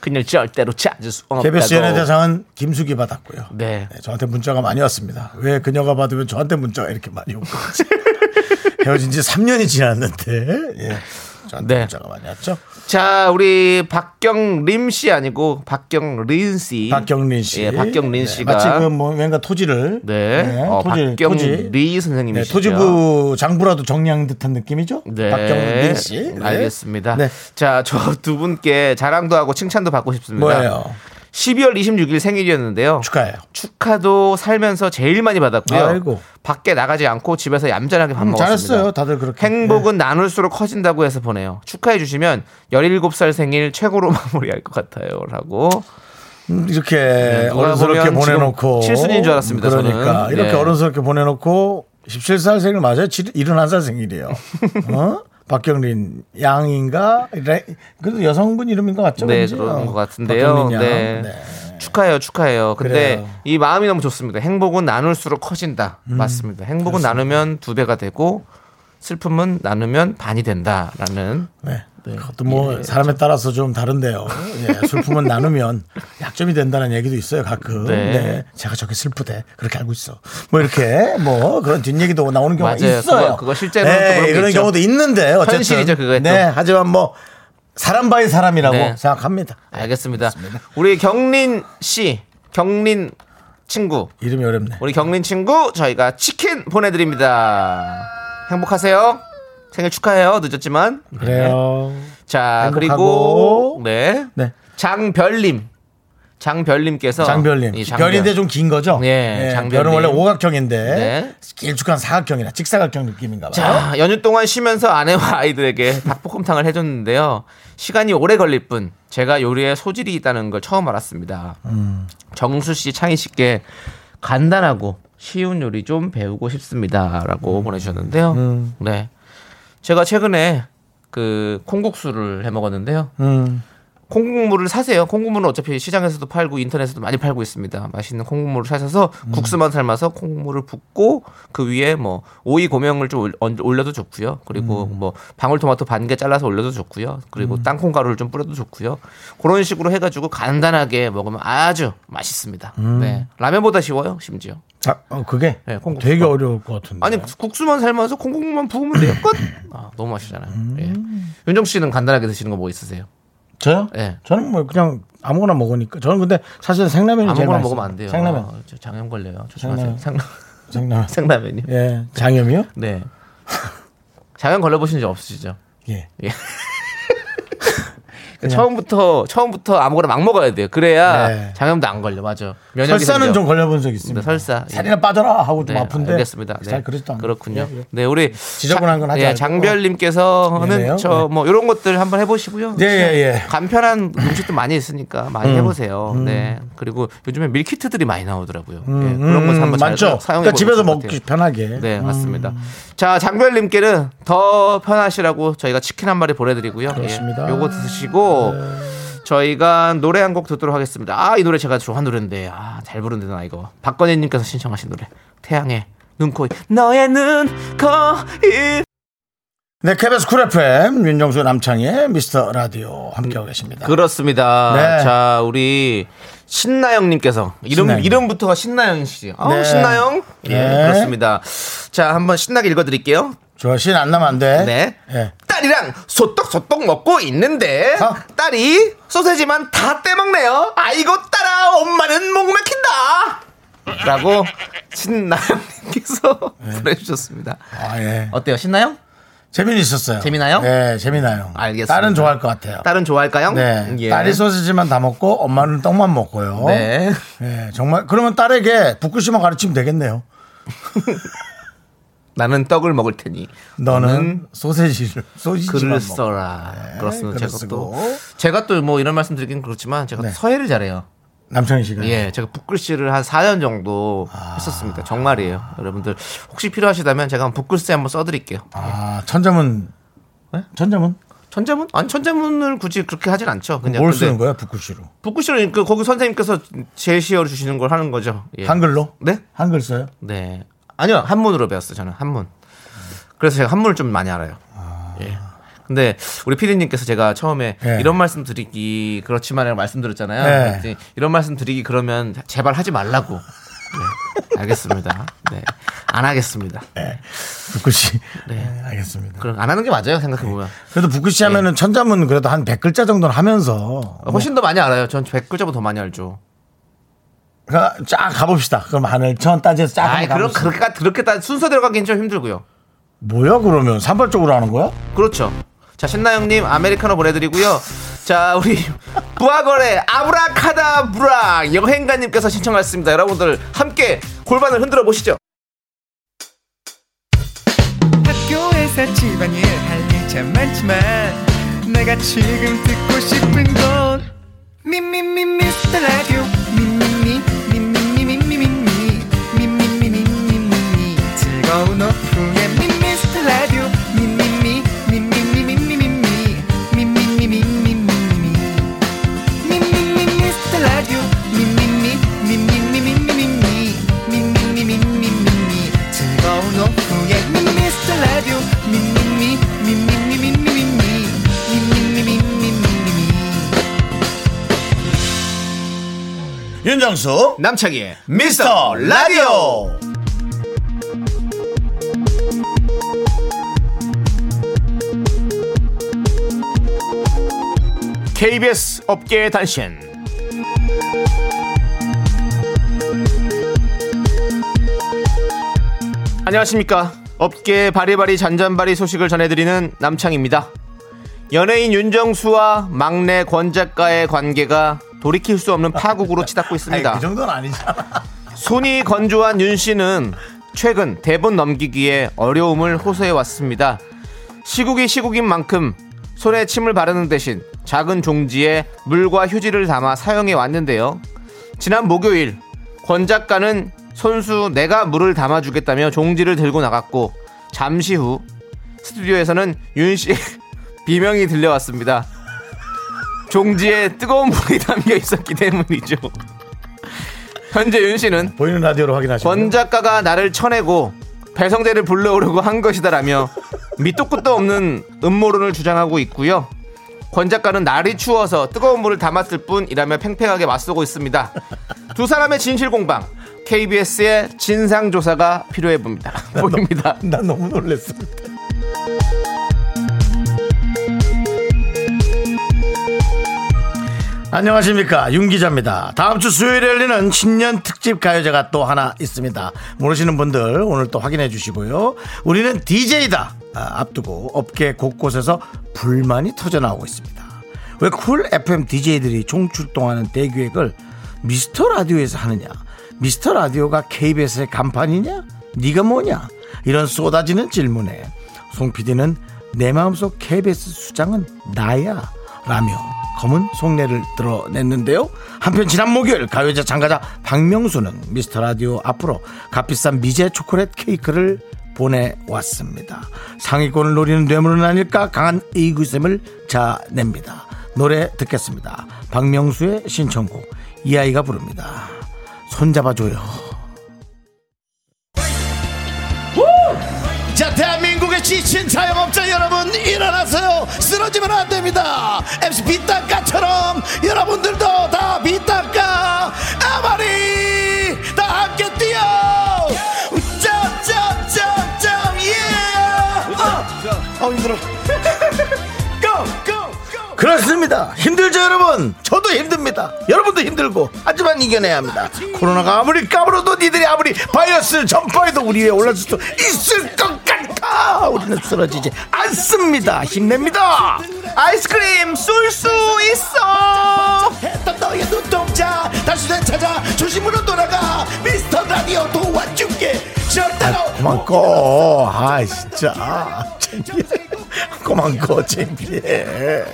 그녀를 절대로 찾을 수 없다고 KBS 연예 대상은 김숙이 받았고요. 네. 네, 저한테 문자가 많이 왔습니다. 왜 그녀가 받으면 저한테 문자가 이렇게 많이 온 건지. 헤어진 지 3년이 지났는데, 예. 네. 문자가 많이 왔죠. 자 우리 박경림 씨 아니고 박경린 씨 박경린 씨. 예, 박경린 네, 씨가 마치 그뭐 왠가 토지를. 네, 어, 토지, 토지. 박경리 네, 선생님이시죠. 토지부 장부라도 정리한 듯한 느낌이죠? 네. 박경린 씨. 네. 알겠습니다. 네. 자, 저 두 분께 자랑도 하고 칭찬도 받고 싶습니다. 뭐예요? 12월 26일 생일이었는데요. 축하해요. 축하도 살면서 제일 많이 받았고요. 아이고. 밖에 나가지 않고 집에서 얌전하게 밥 음, 먹었습니다. 잘했어요. 다들 그렇게. 행복은 나눌수록 커진다고 해서 보내요. 축하해 주시면 17살 생일 최고로 마무리할 것 같아요. 라고. 음, 이렇게 네, 어른스럽게 보내놓고 칠순인 줄 알았습니다, 그러니까 저는. 이렇게 네. 어른스럽게 보내놓고 17살 생일 맞아요? 71살 생일이에요. 어? 박경린 양인가? 레- 그래도 여성분 이름인 것 같죠? 네, 왠지? 그런 어, 것 같은데요. 네. 네. 축하해요, 축하해요. 근데 그래요. 이 마음이 너무 좋습니다. 행복은 나눌수록 커진다. 음, 맞습니다. 행복은 나누면 두 배가 되고 슬픔은 나누면 반이 된다라는 네. 그것도 뭐 사람에 따라서 좀 다른데요. 예, 슬픔은 나누면 약점이 된다는 얘기도 있어요. 가끔. 네. 네. 제가 저게 슬프대. 그렇게 알고 있어. 뭐 이렇게 뭐 그런 뒷 얘기도 나오는 경우가 맞아요. 있어요. 그거- 그거 실제로는 또 네, 그런 있죠. 경우도 있는데 어쨌든 현실이죠, 그거에 또. 네. 하지만 뭐 사람 by 사람이라고 네. 생각합니다. 알겠습니다. 우리 경린 씨, 경린 친구, 이름이 어렵네. 우리 경린 친구 저희가 치킨 보내드립니다. 행복하세요. 생일 축하해요. 늦었지만. 그래요. 자 행복하고. 그리고 네 네. 장별님, 장별님께서 장별님. 이 장별. 별인데 좀 긴 거죠? 네, 장별님. 별은 원래 오각형인데 네. 길쭉한 사각형이나 직사각형 느낌인가 봐요. 자, 연휴 동안 쉬면서 아내와 아이들에게 닭볶음탕을 해줬는데요. 시간이 오래 걸릴 뿐 제가 요리에 소질이 있다는 걸 처음 알았습니다. 음. 정수 씨, 창희 씨께 간단하고 쉬운 요리 좀 배우고 싶습니다라고 보내주셨는데요. 네, 제가 최근에 그 콩국수를 해 먹었는데요. 음. 콩국물을 사세요. 콩국물은 어차피 시장에서도 팔고 인터넷에서도 많이 팔고 있습니다. 맛있는 콩국물을 사셔서 음. 국수만 삶아서 콩국물을 붓고 그 위에 뭐 오이 고명을 좀 올- 올려도 좋고요. 그리고 음. 뭐 방울토마토 반 개 잘라서 올려도 좋고요. 그리고 땅콩 가루를 좀 뿌려도 좋고요. 그런 식으로 해가지고 간단하게 먹으면 아주 맛있습니다. 음. 네 라면보다 쉬워요. 심지어. 자, 어, 그게 네, 콩국수가. 되게 어려울 것 같은데. 아니 국수만 삶아서 콩국물만 부으면 돼요. 끝. 아 너무 맛있잖아요. 예. 윤정 씨는 간단하게 드시는 거 뭐 있으세요? 저요? 예. 저는 뭐 그냥 아무거나 먹으니까. 저는 근데 사실 생라면이 제일 아무거나 맛있어요. 먹으면 안 돼요. 생라면. 아, 저 장염 걸려요. 조심하세요. 생라면. 생라, 생라면. 생라면요. 예. 장염이요? 네. 장염 걸려보신 적 없으시죠? 예. 처음부터 처음부터 아무거나 막 먹어야 돼요. 그래야 네. 장염도 안 걸려. 맞아. 면역이 설사는 생겨. 좀 걸려본 적 있습니다. 네, 설사. 살이나 빠져라 하고 좀 네, 아픈데. 알겠습니다. 네. 잘 그렇지도 않아요. 그렇군요. 예, 예. 네, 우리 지저분한 건 하지 네, 않고. 장별님께서는 미안해요. 저 네. 뭐 이런 것들 한번 해보시고요. 예, 예, 예. 간편한 음식도 많이 있으니까 많이 해보세요. 네. 그리고 요즘에 밀키트들이 많이 나오더라고요. 예, 그런 거 한번 잘 맞죠? 사용해 그러니까 집에서 것 먹기. 편하게. 네, 맞습니다. 자, 장별님께는 더 편하시라고 저희가 치킨 한 마리 보내드리고요. 그렇습니다. 예, 요거 드시고 저희가 노래 한 곡 듣도록 하겠습니다. 아, 이 노래 제가 좋아하는 노래인데, 아, 잘 부른데 나 이거. 박건희님께서 신청하신 노래. 태양의 눈, 코, 입. 너의 눈, 코, 입. 네, KBS 쿨 FM 윤정수 남창희의 미스터 라디오 함께하고 계십니다. 그렇습니다. 네. 자, 우리 신나영님께서 이름 신나영. 이름부터가 신나영 씨. 어, 네. 신나영. 예, 네. 그렇습니다. 자, 한번 신나게 읽어드릴게요. 저신안 나면 안 돼. 네. 예. 딸이랑 소떡소떡 먹고 있는데 어? 딸이 소세지만 다 떼먹네요. 아이고 딸아 엄마는 목 막힌다. 라고 신나영님께서 네. 보내주셨습니다. 아, 예. 어때요? 신나영? 재미는 있었어요. 재미나요? 네, 재미나요. 알겠습니다. 딸은 좋아할 것 같아요. 딸은 좋아할까요? 네. 예. 딸이 소시지만 다 먹고 엄마는 떡만 먹고요. 네. 예, 정말 그러면 딸에게 북글씨만 가르치면 되겠네요. 나는 떡을 먹을 테니 너는 소세지를 소시지만 글을. 써라. 그렇습니다. 글을 제가 쓰고. 또 제가 또 뭐 이런 말씀 드리긴 그렇지만 제가 네. 서예를 잘해요. 남창희 씨가. 예, 제가 붓글씨를 한 4년 정도 아. 했었습니다. 정말이에요. 여러분들 혹시 필요하시다면 제가 붓글씨 한번 써드릴게요. 아, 천자문. 네? 천자문? 천자문? 아니 천자문을 굳이 그렇게 하진 않죠. 그냥 뭘 쓰는 거야, 북글씨로? 붓글씨를 그 거기 선생님께서 제시어 주시는 걸 하는 거죠. 예. 한글로? 네? 한글 써요? 네. 아니요 한문으로 배웠어요. 저는 한문. 그래서 제가 한문을 좀 많이 알아요. 예. 근데 우리 피디님께서 제가 처음에 네. 이런 말씀 드리기 그렇지만 말씀드렸잖아요. 네. 그랬더니 이런 말씀 드리기 그러면 제발 하지 말라고. 네. 알겠습니다. 네. 안 하겠습니다. 네. 네, 알겠습니다. 그럼 안 하는 게 맞아요. 생각해 보면. 그래도 북글씨 하면은 천자문 그래도 한 100글자 정도는 하면서. 훨씬 더 많이 알아요. 전 100글자보다 더 많이 알죠. 가- 쫙 가봅시다. 그럼 하늘 천 따지에서 쫙 아이, 한번 그럼 가봅시다. 그렇게 그렇게 다 순서대로 가기는 좀 힘들고요. 뭐야 그러면 산발적으로 하는 거야? 그렇죠. 자, 신나영님 아메리카노 보내드리고요. 자, 우리 부하거래 아브라카다브라 여행가님께서 신청하셨습니다. 여러분들 함께 골반을 흔들어 보시죠. 학교에서 집안일 할일참 많지만 내가 지금 듣고 싶은 건 미미미 미스터 라디오 미미미 즐거운 오후에 미스터 라디오 미미미 미미미 미미 미 미미미 미미미 미미미 미스터 라디오 미미미 미미미 미미미 미미미 미미미 즐거운 오후에 미스터 라디오 미미미 미미미 미미미 미미미 미미미 윤정수 남창희의 미스터 라디오 KBS 업계의 단신. 안녕하십니까. 업계의 바리바리 잔잔바리 소식을 전해드리는 남창입니다. 연예인 윤정수와 막내 권 작가의 관계가 돌이킬 수 없는 파국으로 치닫고 아니 있습니다. 그 정도는 아니잖아 손이 건조한 윤 씨는 최근 대본 넘기기에 어려움을 호소해 왔습니다. 시국이 시국인 만큼 손에 침을 바르는 대신 작은 종지에 물과 휴지를 담아 사용해 왔는데요. 지난 목요일 권 작가는 손수 내가 물을 담아주겠다며 종지를 들고 나갔고 잠시 후 스튜디오에서는 윤 씨의 비명이 들려왔습니다. 종지에 뜨거운 불이 담겨 있었기 때문이죠. 현재 윤 씨는 보이는 라디오로 확인하시면 권 작가가 나를 쳐내고 배성재를 불러오려고 한 것이다라며 밑도 끝도 없는 음모론을 주장하고 있고요. 권 작가는 날이 추워서 뜨거운 물을 담았을 뿐이라며 팽팽하게 맞서고 있습니다. 두 사람의 진실 공방 KBS의 진상 조사가 필요해 봅니다. 보입니다. 난 너무 놀랐어. 안녕하십니까 윤 기자입니다. 다음 주 수요일에 열리는 신년 특집 가요제가 또 하나 있습니다. 모르시는 분들 오늘 또 확인해 주시고요. 우리는 DJ다 앞두고 업계 곳곳에서 불만이 터져 나오고 있습니다. 왜 쿨 FM DJ들이 총출동하는 대기획을 미스터 라디오에서 하느냐? 미스터 라디오가 KBS의 간판이냐? 네가 뭐냐? 이런 쏟아지는 질문에 송 PD는 내 마음속 KBS 수장은 나야 라며 검은 속내를 드러냈는데요. 한편 지난 목요일 가요제 참가자 박명수는 미스터 라디오 앞으로 값비싼 미제 초콜릿 케이크를 보내왔습니다. 상위권을 노리는 뇌물은 아닐까 강한 의구심을 자냅니다. 노래 듣겠습니다. 박명수의 신청곡 이 아이가 부릅니다. 손잡아줘요. 지친 자영업자 여러분 일어나세요 쓰러지면 안 됩니다 MC 비딱가처럼 여러분들도 다 비딱가 아마리 다 함께 뛰어 짭짭짭짭 예 어, 어 힘들어 그렇습니다. 힘들죠, 여러분? 저도 힘듭니다. 여러분도 힘들고. 하지만 이겨내야 합니다. 코로나가 아무리 까불어도 니들이 아무리 바이러스를 전파해도 우리 위에 올라설 수 있을 것같 아. 우리는 쓰러지지 않습니다. 힘냅니다. 아이스크림 쏠 수 있어. 했던 너의 눈동자 다시 되찾아 조심으로 돌아가 미스터 라디오 도와줄게 절대로 그만 꺼. 아, 진짜. 창피해. 그만 꺼, 창피해.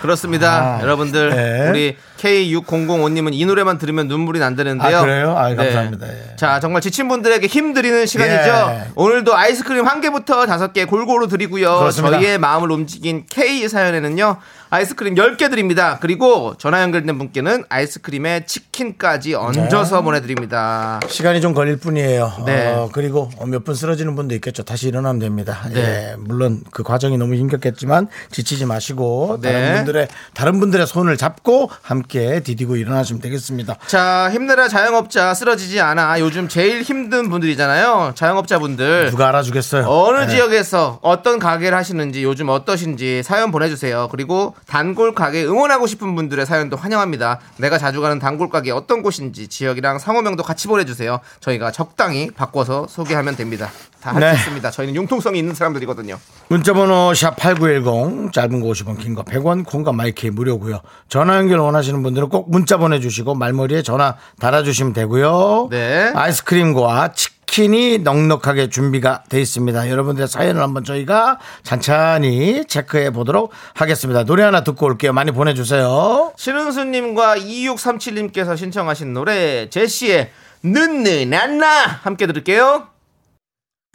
그렇습니다. 아, 여러분들 네. 우리 K6005님은 이 노래만 들으면 눈물이 난다는데요. 아, 그래요? 아, 네. 감사합니다. 예. 자, 정말 지친 분들에게 힘 드리는 시간이죠. 예. 오늘도 아이스크림 한 개부터 다섯 개 골고루 드리고요. 그렇습니다. 저희의 마음을 움직인 K 사연에는요. 아이스크림 10개 드립니다. 그리고 전화 연결된 분께는 아이스크림에 치킨까지 얹어서 보내드립니다. 시간이 좀 걸릴 뿐이에요. 네. 어, 그리고 몇 분 쓰러지는 분도 있겠죠. 다시 일어나면 됩니다. 네. 예, 물론 그 과정이 너무 힘겹겠지만 지치지 마시고 네. 다른 분들의 다른 분들의 손을 잡고 함께 디디고 일어나시면 되겠습니다. 자, 힘내라 자영업자 쓰러지지 않아. 요즘 제일 힘든 분들이잖아요. 자영업자분들. 누가 알아주겠어요? 어느 예. 지역에서 어떤 가게를 하시는지 요즘 어떠신지 사연 보내주세요. 그리고 단골 가게 응원하고 싶은 분들의 사연도 환영합니다. 내가 자주 가는 단골 가게 어떤 곳인지 지역이랑 상호명도 같이 보내주세요. 저희가 적당히 바꿔서 소개하면 됩니다. 다 네. 있습니다. 저희는 융통성이 있는 사람들이거든요. 문자번호 샵8910 짧은 거 50원 긴 거 100원 콩과 마이크 무료고요. 전화 연결 원하시는 분들은 꼭 문자 보내주시고 말머리에 전화 달아주시면 되고요. 네. 아이스크림과 치킨 이 넉넉하게 준비가 돼 있습니다. 여러분들의 사연을 한번 저희가 찬찬히 체크해 보도록 하겠습니다. 노래 하나 듣고 올게요. 많이 보내주세요. 신은수님과 2637님께서 신청하신 노래 제시의 는는안나 함께 들을게요.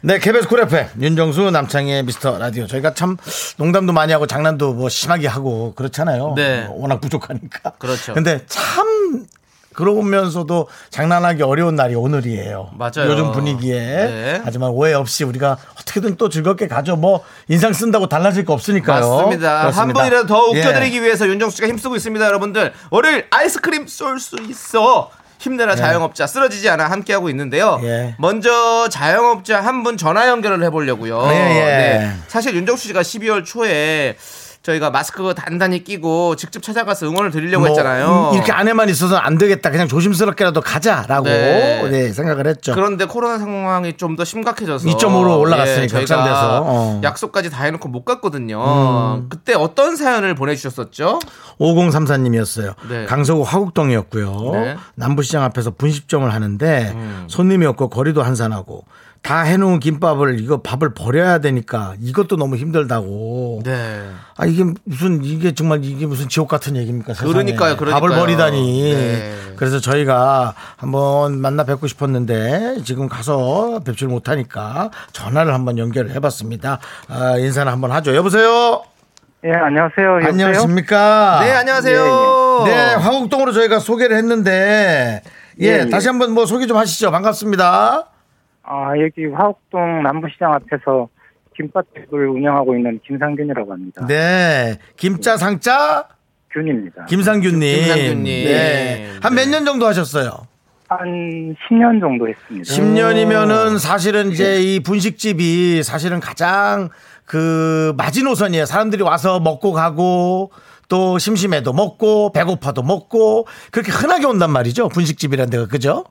네, KBS 쿨 FM 윤정수 남창희의 미스터 라디오 저희가 참 농담도 많이 하고 장난도 뭐 심하게 하고 그렇잖아요. 네. 뭐 워낙 부족하니까. 그렇죠. 근데 참 그러면서도 장난하기 어려운 날이 오늘이에요. 맞아요. 요즘 분위기에. 네. 하지만 오해 없이 우리가 어떻게든 또 즐겁게 가죠. 뭐 인상 쓴다고 달라질 거 없으니까요. 맞습니다. 한 그렇습니다. 번이라도 더 예. 웃겨드리기 위해서 윤정수 씨가 힘쓰고 있습니다, 여러분들. 월요일 아이스크림 쏠 수 있어. 힘내라 자영업자 쓰러지지 않아 함께하고 있는데요. 예. 먼저 자영업자 한 분 전화 연결을 해보려고요. 네, 예. 사실 윤정수 씨가 12월 초에 저희가 마스크 단단히 끼고 직접 찾아가서 응원을 드리려고 뭐, 했잖아요. 음, 이렇게 안에만 있어서 안 되겠다. 그냥 조심스럽게라도 가자라고 네. 네, 생각을 했죠. 그런데 코로나 상황이 좀 더 심각해져서 2.5로 올라갔으니까, 예, 저희가. 어. 음. 약속까지 다 해놓고 못 갔거든요. 그때 어떤 사연을 보내주셨었죠? 5034님이었어요. 네. 강서구 화곡동이었고요. 네. 남부시장 앞에서 분식점을 하는데 음. 손님이 없고 거리도 한산하고 다 해놓은 김밥을 이거 밥을 버려야 되니까 이것도 너무 힘들다고. 네. 아 이게 무슨 이게 정말 이게 무슨 지옥 같은 얘기입니까? 세상에. 그러니까요, 그러니까요. 밥을 버리다니. 네. 그래서 저희가 한번 만나 뵙고 싶었는데 지금 가서 뵙질 못하니까 전화를 한번 연결을 해봤습니다. 아, 인사를 한번 하죠. 여보세요. 예, 안녕하세요. 여보세요? 안녕하십니까? 네, 안녕하세요. 네, 화곡동으로 저희가 소개를 했는데 예, 예, 예. 다시 한번 뭐 소개 좀 하시죠. 반갑습니다. 아, 여기 화곡동 남부시장 앞에서 김밥집을 운영하고 있는 김상균이라고 합니다. 네, 김자 상자 균입니다. 김상균님. 김상균님. 네, 한 몇 년 정도 하셨어요? 한 10년 정도 했습니다. 10년이면은 사실은 이제 이 분식집이 사실은 가장 그 마지노선이에요. 사람들이 와서 먹고 가고 또 심심해도 먹고 배고파도 먹고 그렇게 흔하게 온단 말이죠. 분식집이라는 데가 그죠?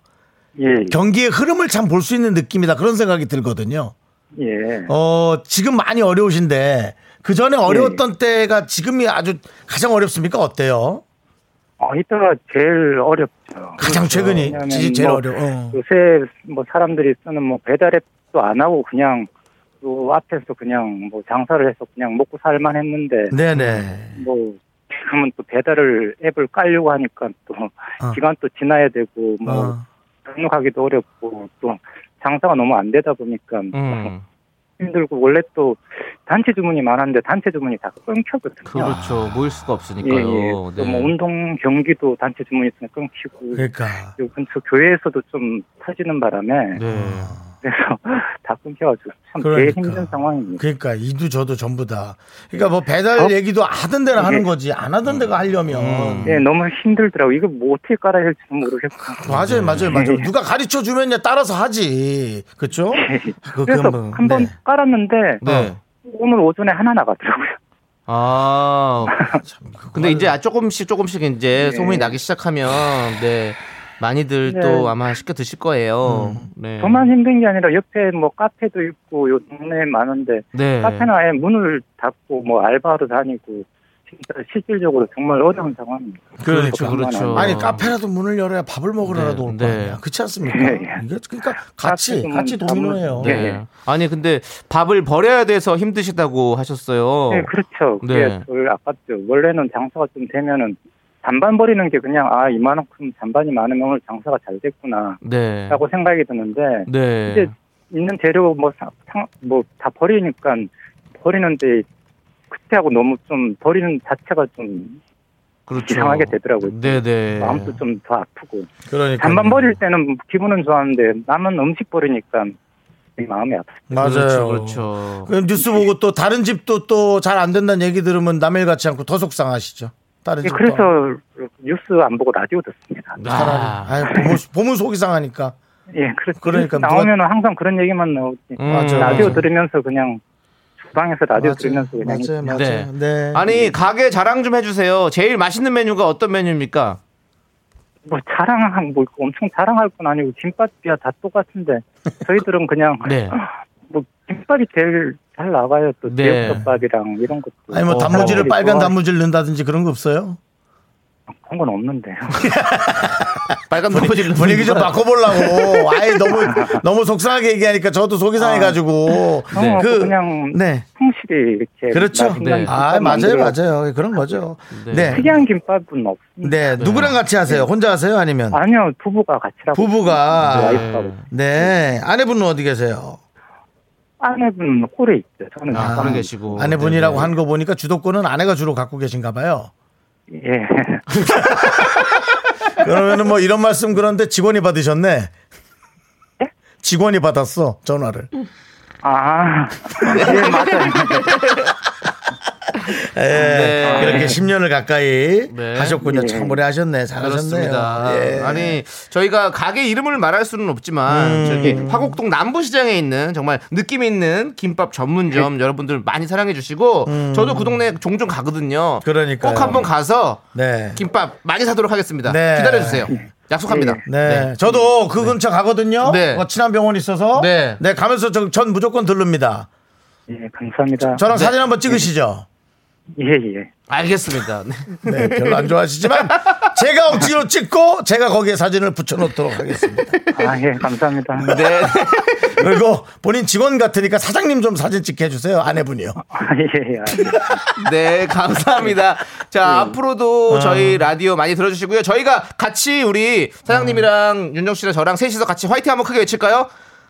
예, 경기의 흐름을 참 볼 수 있는 느낌이다 그런 생각이 들거든요. 예. 어, 지금 많이 어려우신데 그 전에 어려웠던 때가 지금이 아주 가장 어렵습니까? 어때요? 어, 이때가 제일 어렵죠. 가장 그렇죠. 최근이 제일, 뭐 어려워. 어. 요새 뭐 사람들이 쓰는 뭐 배달 앱도 안 하고 그냥 요 앞에서 그냥 뭐 장사를 해서 그냥 먹고 살만 했는데 네네. 뭐 지금은 또 배달을 앱을 깔려고 하니까 또 어. 기간도 지나야 되고 뭐 어. 등록하기도 어렵고 또 장사가 너무 안 되다 보니까 음, 힘들고 원래 또 단체 주문이 많았는데 단체 주문이 다 끊겼거든요. 그렇죠. 모일 수가 예, 없으니까요. 예. 네. 또뭐 운동 경기도 단체 주문이 있으면 끊기고 그러니까. 요 근처 교회에서도 좀 터지는 바람에 네. 그래서 다 끊겨가지고 참 그러니까. 제일 힘든 상황입니다. 그러니까 이도 저도 전부 다. 그러니까 뭐 배달 얘기도 하던 데는 하는 거지 안 하던 데가 하려면. 예, 너무 힘들더라고. 이거 뭐 어떻게 깔아야 할지 모르겠고. 맞아요, 맞아요, 맞아요. 누가 가르쳐 주면 따라서 하지. 그렇죠? 그, 그래서 그건 뭐, 한번 네. 깔았는데 네. 오늘 오전에 하나 나가더라고요. 아. 근데 이제 아, 조금씩 조금씩 이제 네. 소문이 나기 시작하면 네. 많이들 네. 또 아마 시켜 드실 거예요. 네. 저만 힘든 게 아니라 옆에 뭐 카페도 있고 요 동네에 많은데 네. 카페는 아예 문을 닫고 뭐 알바하러 다니고 진짜 실질적으로 정말 어려운 상황입니다. 그렇죠, 그렇죠. 아니 카페라도 문을 열어야 밥을 먹으러라도 네, 올거 네. 아니야. 그렇지 않습니까? 네. 그러니까 같이 같이 문 도미노예요. 네. 네. 아니 근데 밥을 버려야 돼서 힘드시다고 하셨어요. 네, 그렇죠. 그게 네. 덜 아깝죠. 원래는 장사가 좀 되면은 잔반 버리는 게 그냥 아 이만큼 잔반이 많으면 오늘 장사가 잘 됐구나라고 네. 생각이 드는데 네. 이제 있는 재료 뭐뭐다 버리니까 버리는데 그때하고 너무 좀 버리는 자체가 좀 그렇죠. 이상하게 되더라고요. 네네. 마음도 좀 더 아프고 그러니까 잔반 버릴 때는 기분은 좋았는데 남은 음식 버리니까 마음이 아프죠. 맞아요. 그렇죠. 그렇죠. 그 뉴스 보고 또 다른 집도 또 잘 안 된다는 얘기 들으면 남일 같지 않고 더 속상하시죠. 다른 예, 집도. 그래서 뉴스 안 보고 라디오 듣습니다. 아. 아유, 보면, 보면 속이 상하니까. 예, 그래서 그러니까 뉴스 나오면은 항상 그런 얘기만 나오지. 음. 맞아요. 라디오 맞아요. 들으면서 그냥 주방에서 라디오 맞아요. 들으면서 그냥 맞아요, 맞아요. 네. 네. 아니 가게 자랑 좀 해주세요. 제일 맛있는 메뉴가 어떤 메뉴입니까? 뭐 자랑한 뭐 엄청 자랑할 건 아니고 김밥이야 다 똑같은데 저희들은 그냥 네. 뭐 김밥이 제일 잘 나가요. 또 네. 제육 덮밥이랑 이런 것도. 아니 뭐 어, 단무지를 빨간 좋아하시고 단무지를 넣는다든지 그런 거 없어요? 그런 건 없는데요. 빨간 단무지를 분위기 좀 바꿔보려고. 아예 너무 너무 속상하게 얘기하니까 저도 속이 상해가지고. 네. 어, 그 그냥 네. 성실히 이렇게 그렇죠. 네. 아 맞아요, 맞아요. 그런 거죠. 네. 네. 특이한 김밥은 없습니다. 네. 누구랑 같이 하세요? 혼자 하세요? 아니면 아니요, 부부가 같이 하고 부부가. 와이프하고. 네. 아내분은 어디 계세요? 아내분 홀에 있죠. 저는 아, 그러 계시고. 아내분이라고 네네. 한거 보니까 주도권은 아내가 주로 갖고 계신가 봐요. 예. 그러면은 뭐 이런 말씀 그런데 직원이 받으셨네. 예? 직원이 받았어 전화를. 아, 예, 맞아요. 예, 네. 그렇게 10년을 가까이 네. 하셨군요. 예. 참 오래 하셨네. 잘하셨네요. 그렇습니다. 예. 아니 저희가 가게 이름을 말할 수는 없지만 음. 저기 화곡동 남부시장에 있는 정말 느낌 있는 김밥 전문점 네. 여러분들 많이 사랑해 주시고 저도 그 동네 종종 가거든요. 음. 그러니까요. 꼭 한번 가서 네. 김밥 많이 사도록 하겠습니다. 네. 기다려 주세요. 약속합니다. 네. 저도 그 근처 가거든요. 네. 어, 친한 병원 있어서. 네. 네. 가면서 저, 전 무조건 들릅니다. 예, 감사합니다. 저랑 네. 사진 한번 찍으시죠. 예, 예. 알겠습니다. 네. 네, 별로 안 좋아하시지만 제가 억지로 찍고 제가 거기에 사진을 붙여놓도록 하겠습니다. 아, 예, 감사합니다. 네. 그리고 본인 직원 같으니까 사장님 좀 사진 찍게 해주세요. 아내분이요. 아, 예, 예. 알겠습니다. 네, 감사합니다. 자, 아. 앞으로도 저희 라디오 많이 들어주시고요. 저희가 같이 우리 사장님이랑 윤정 씨랑 저랑 셋이서 같이 화이팅 한번 크게 외칠까요?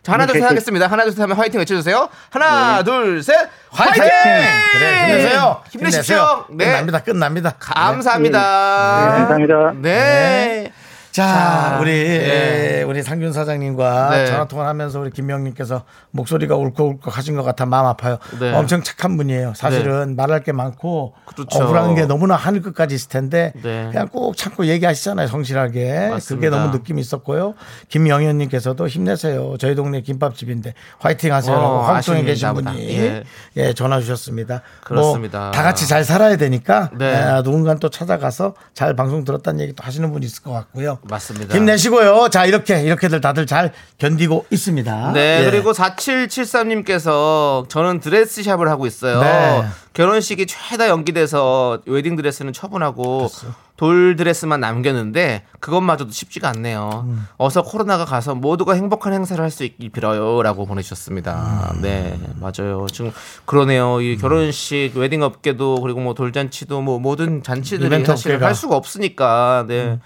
자, 하나, 둘, 셋 하겠습니다. 하나, 둘, 셋 하면 화이팅 외쳐주세요. 하나, 둘, 셋, 화이팅! 네. 그래, 힘내세요. 힘내십시오. 힘내세요. 네. 끝납니다. 끝납니다. 감사합니다. 네, 감사합니다. 네. 자, 자, 우리 네. 에, 우리 상균 사장님과 네. 전화 통화를 하면서 우리 김명님께서 목소리가 울컥울컥 하신 것 같아 마음 아파요. 네. 엄청 착한 분이에요. 사실은 말할 게 많고 그렇죠. 억울한 게 너무나 하늘 끝까지 있을 텐데 네. 그냥 꼭 참고 얘기하시잖아요. 성실하게. 맞습니다. 그게 너무 느낌이 있었고요. 김영현님께서도 힘내세요. 저희 동네 김밥집인데 화이팅 하세요라고 어, 황송에 계신. 분이 예. 예. 전화 주셨습니다. 그렇습니다. 뭐 다 같이 잘 살아야 되니까 네. 예, 누군가 또 찾아가서 잘 방송 들었다는 얘기 또 하시는 분이 있을 것 같고요. 맞습니다. 힘내시고요. 자, 이렇게, 이렇게들 다들 잘 견디고 있습니다. 네, 예. 그리고 4773님께서 저는 드레스샵을 하고 있어요. 네. 결혼식이 최다 연기돼서 웨딩 드레스는 처분하고 돌 드레스만 남겼는데 그것마저도 쉽지가 않네요. 음. 어서 코로나가 가서 모두가 행복한 행사를 할 수 있길 빌어요라고 보내주셨습니다. 음. 네, 맞아요. 지금 그러네요. 이 결혼식 웨딩 업계도 그리고 뭐 돌잔치도 뭐 모든 잔치들이 사실. 음. 할 수가 없으니까 네.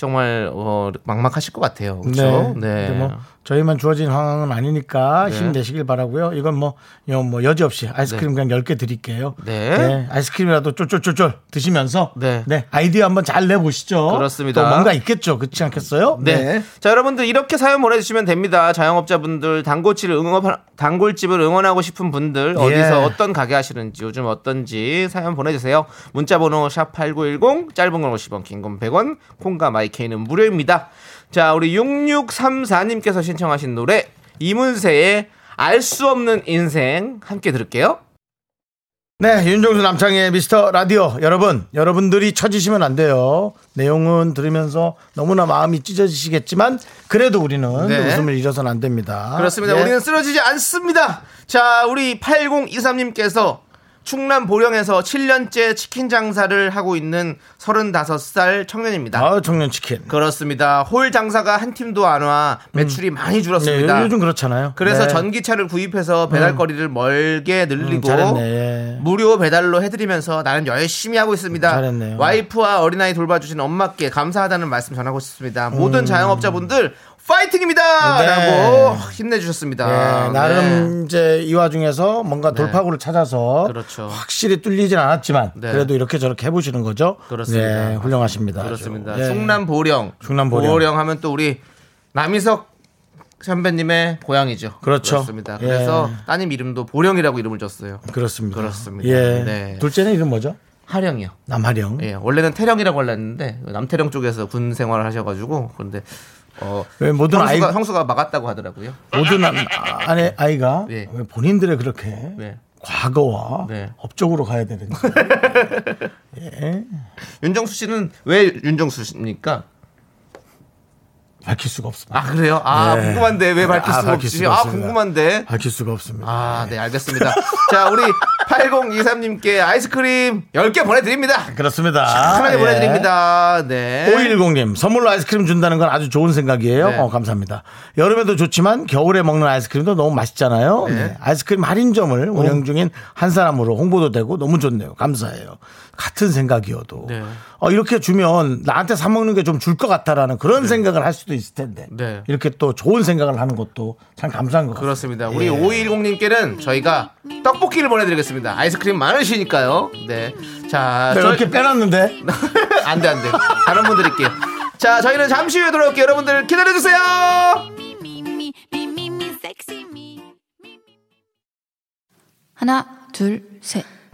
정말 어, 막막하실 것 같아요. 그렇죠? 네. 근데 뭐 저희만 주어진 상황은 아니니까 네. 힘내시길 바라고요. 이건 뭐, 요뭐 여지없이 아이스크림 그냥 10개 드릴게요. 네. 아이스크림이라도 쫄쫄쫄쫄 드시면서 네. 아이디어 한번 잘 내보시죠. 그렇습니다. 또 뭔가 있겠죠. 그렇지 않겠어요? 네. 자, 여러분들 이렇게 사연 보내주시면 됩니다. 자영업자분들, 단골집을 응원, 단골집을 응원하고 싶은 분들, 예. 어디서 어떤 가게 하시는지, 요즘 어떤지 사연 보내주세요. 문자번호 샵8910, 짧은 건 50원, 긴 건 100원, 콩과 마이케이는 무료입니다. 자, 우리 6634님께서 신청하신 노래, 이문세의 알 수 없는 인생, 함께 들을게요. 네, 윤종수 남창의 미스터 라디오 여러분, 여러분들이 처지시면 안 돼요. 내용은 들으면서 너무나 마음이 찢어지시겠지만 그래도 우리는 네. 웃음을 잃어서는 안 됩니다. 그렇습니다. 예. 우리는 쓰러지지 않습니다. 자, 우리 8023님께서 충남 보령에서 7년째 치킨 장사를 하고 있는 35살 청년입니다. 아, 청년 치킨. 그렇습니다. 홀 장사가 한 팀도 안 와 매출이 많이 네, 줄었습니다. 요즘 그렇잖아요. 그래서 네. 전기차를 구입해서 배달 거리를 멀게 늘리고 음. 무료 배달로 해드리면서 나는 열심히 하고 있습니다. 잘했네요. 와이프와 어린아이 돌봐주신 엄마께 감사하다는 말씀 전하고 싶습니다. 음. 모든 자영업자분들 파이팅입니다! 네. 라고 힘내주셨습니다. 예, 나름 네. 이제 이 와중에서 뭔가 돌파구를 찾아서 그렇죠. 확실히 뚫리진 않았지만 네. 그래도 이렇게 저렇게 해보시는 거죠. 그렇습니다. 네, 훌륭하십니다. 그렇습니다. 예. 충남 보령. 충남 보령. 하면 또 우리 남희석 선배님의 고향이죠. 그렇죠. 그렇습니다. 예. 그래서 따님 이름도 보령이라고 이름을 줬어요. 그렇습니다. 그렇습니다. 예. 네. 둘째는 이름 뭐죠? 하령이요. 남하령. 예, 원래는 태령이라고 하려는데 남태령 쪽에서 군 생활을 하셔가지고 그런데 어 왜 모든 형수가, 아이 형수가 막았다고 하더라고요. 모든 아- 아내 아이가 예. 왜 본인들의 그렇게 네. 과거와 네. 업적으로 가야 되는지. 예. 윤정수 씨는 왜 윤정수입니까? 밝힐 수가 없습니다. 아 그래요? 아 예. 궁금한데 왜 밝힐 아, 수가 밝힐 없지? 아. 궁금한데. 밝힐 수가 없습니다. 아, 네, 알겠습니다. 자, 우리 8023님께 아이스크림 10개 보내드립니다. 그렇습니다. 편하게 예. 보내드립니다. 네. 510님 선물로 아이스크림 준다는 건 아주 좋은 생각이에요. 네. 어, 감사합니다. 여름에도 좋지만 겨울에 먹는 아이스크림도 너무 맛있잖아요. 네. 네. 아이스크림 할인점을 운영 중인 한 사람으로 홍보도 되고 너무 좋네요. 감사해요. 같은 생각이어도 네. 어, 이렇게 주면 나한테 사 먹는 게 좀 줄 것 같다라는 그런 생각을 할 수도 있을 텐데 네. 이렇게 또 좋은 생각을 하는 것도 참 감사한 것. 그렇습니다. 우리 예. 5210님께는 저희가 떡볶이를 보내드리겠습니다. 아이스크림 많으시니까요. 네. 자, 저희- 이렇게 빼놨는데 안 돼, 안 돼. 다른 분 드릴게요. 자, 저희는 잠시 후에 돌아올게요. 여러분들 기다려주세요! 하나, 둘, 셋.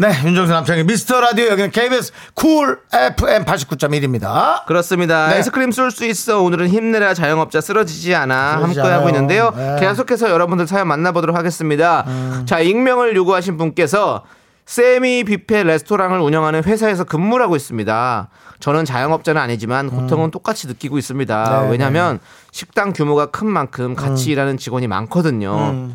네, 윤정수 남창희의 미스터 라디오 여기는 KBS 쿨 FM 89.1입니다. 그렇습니다. 네. 아이스크림 쏠 수 있어. 오늘은 힘내라 자영업자 쓰러지지 않아. 쓰러지지 함께 하고 않아요. 있는데요. 네. 계속해서 여러분들 사연 만나보도록 하겠습니다. 음. 자, 익명을 요구하신 분께서 세미 뷔페 레스토랑을 운영하는 회사에서 근무를 하고 있습니다. 저는 자영업자는 아니지만 고통은 똑같이 느끼고 있습니다. 음. 네, 음. 왜냐하면 식당 규모가 큰 만큼 같이 일하는 직원이 많거든요.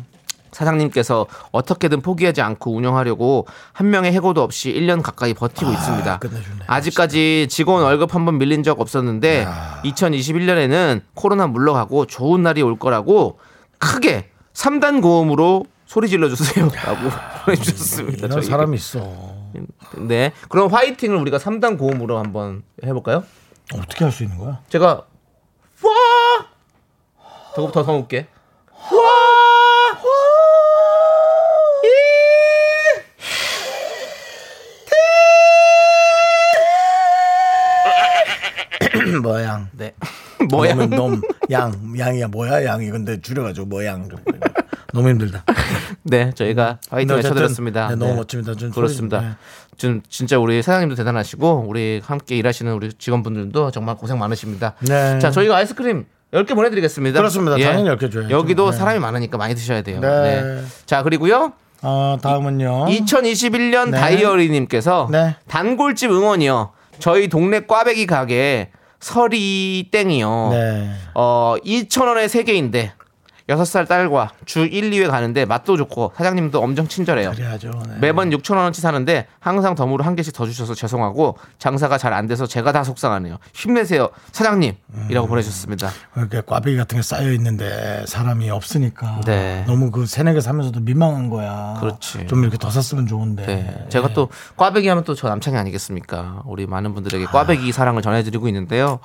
사장님께서 어떻게든 포기하지 않고 운영하려고 한 명의 해고도 없이 1년 가까이 버티고 있습니다. 끝내주네. 아직까지 직원 월급 한 번 밀린 적 없었는데 2021년에는 코로나 물러가고 좋은 날이 올 거라고 크게 3단 고음으로 소리 질러 주세요라고 보내주셨습니다. 이런. 사람이 있어. 네. 그럼 화이팅을 우리가 3단 고음으로 한번 해볼까요? 어떻게 할 수 있는 거야? 제가 와 더더 더 높게 뭐양. 네 놈은 놈, 양, 양이야 뭐야 양이 근데 줄여가지고 뭐양 좀. 너무 힘들다. 네 저희가 화이팅 외쳐드렸습니다. 네, 너무 멋집니다. 전 그렇습니다. 좀, 네. 지금 진짜 우리 사장님도 대단하시고 우리 함께 일하시는 우리 직원분들도 정말 고생 많으십니다. 네. 자 저희가 아이스크림 10개 보내드리겠습니다. 그렇습니다. 당연히 10개 줘야죠. 여기도 네. 사람이 많으니까 많이 드셔야 돼요. 네. 네. 자 그리고요 어, 다음은요. 2021년 네. 다이어리님께서 네. 단골집 응원이요. 저희 동네 꽈배기 가게 서리 땡이요. 네. 어 2,000원에 3개인데 6살 딸과 주 1, 2회 가는데 맛도 좋고 사장님도 엄청 친절해요. 그래야죠. 네. 매번 6천 원어치 사는데 항상 덤으로 한 개씩 더 주셔서 죄송하고 장사가 잘 안 돼서 제가 다 속상하네요. 힘내세요, 사장님.이라고 보내주셨습니다. 이렇게 꽈배기 같은 게 쌓여 있는데 사람이 없으니까 네. 너무 그개 사면서도 민망한 거야. 그렇지. 좀 이렇게 더 샀으면 좋은데. 네. 제가 또 꽈배기 하면 또 저 남창이 아니겠습니까? 우리 많은 분들에게 꽈배기 사랑을 전해드리고 있는데요.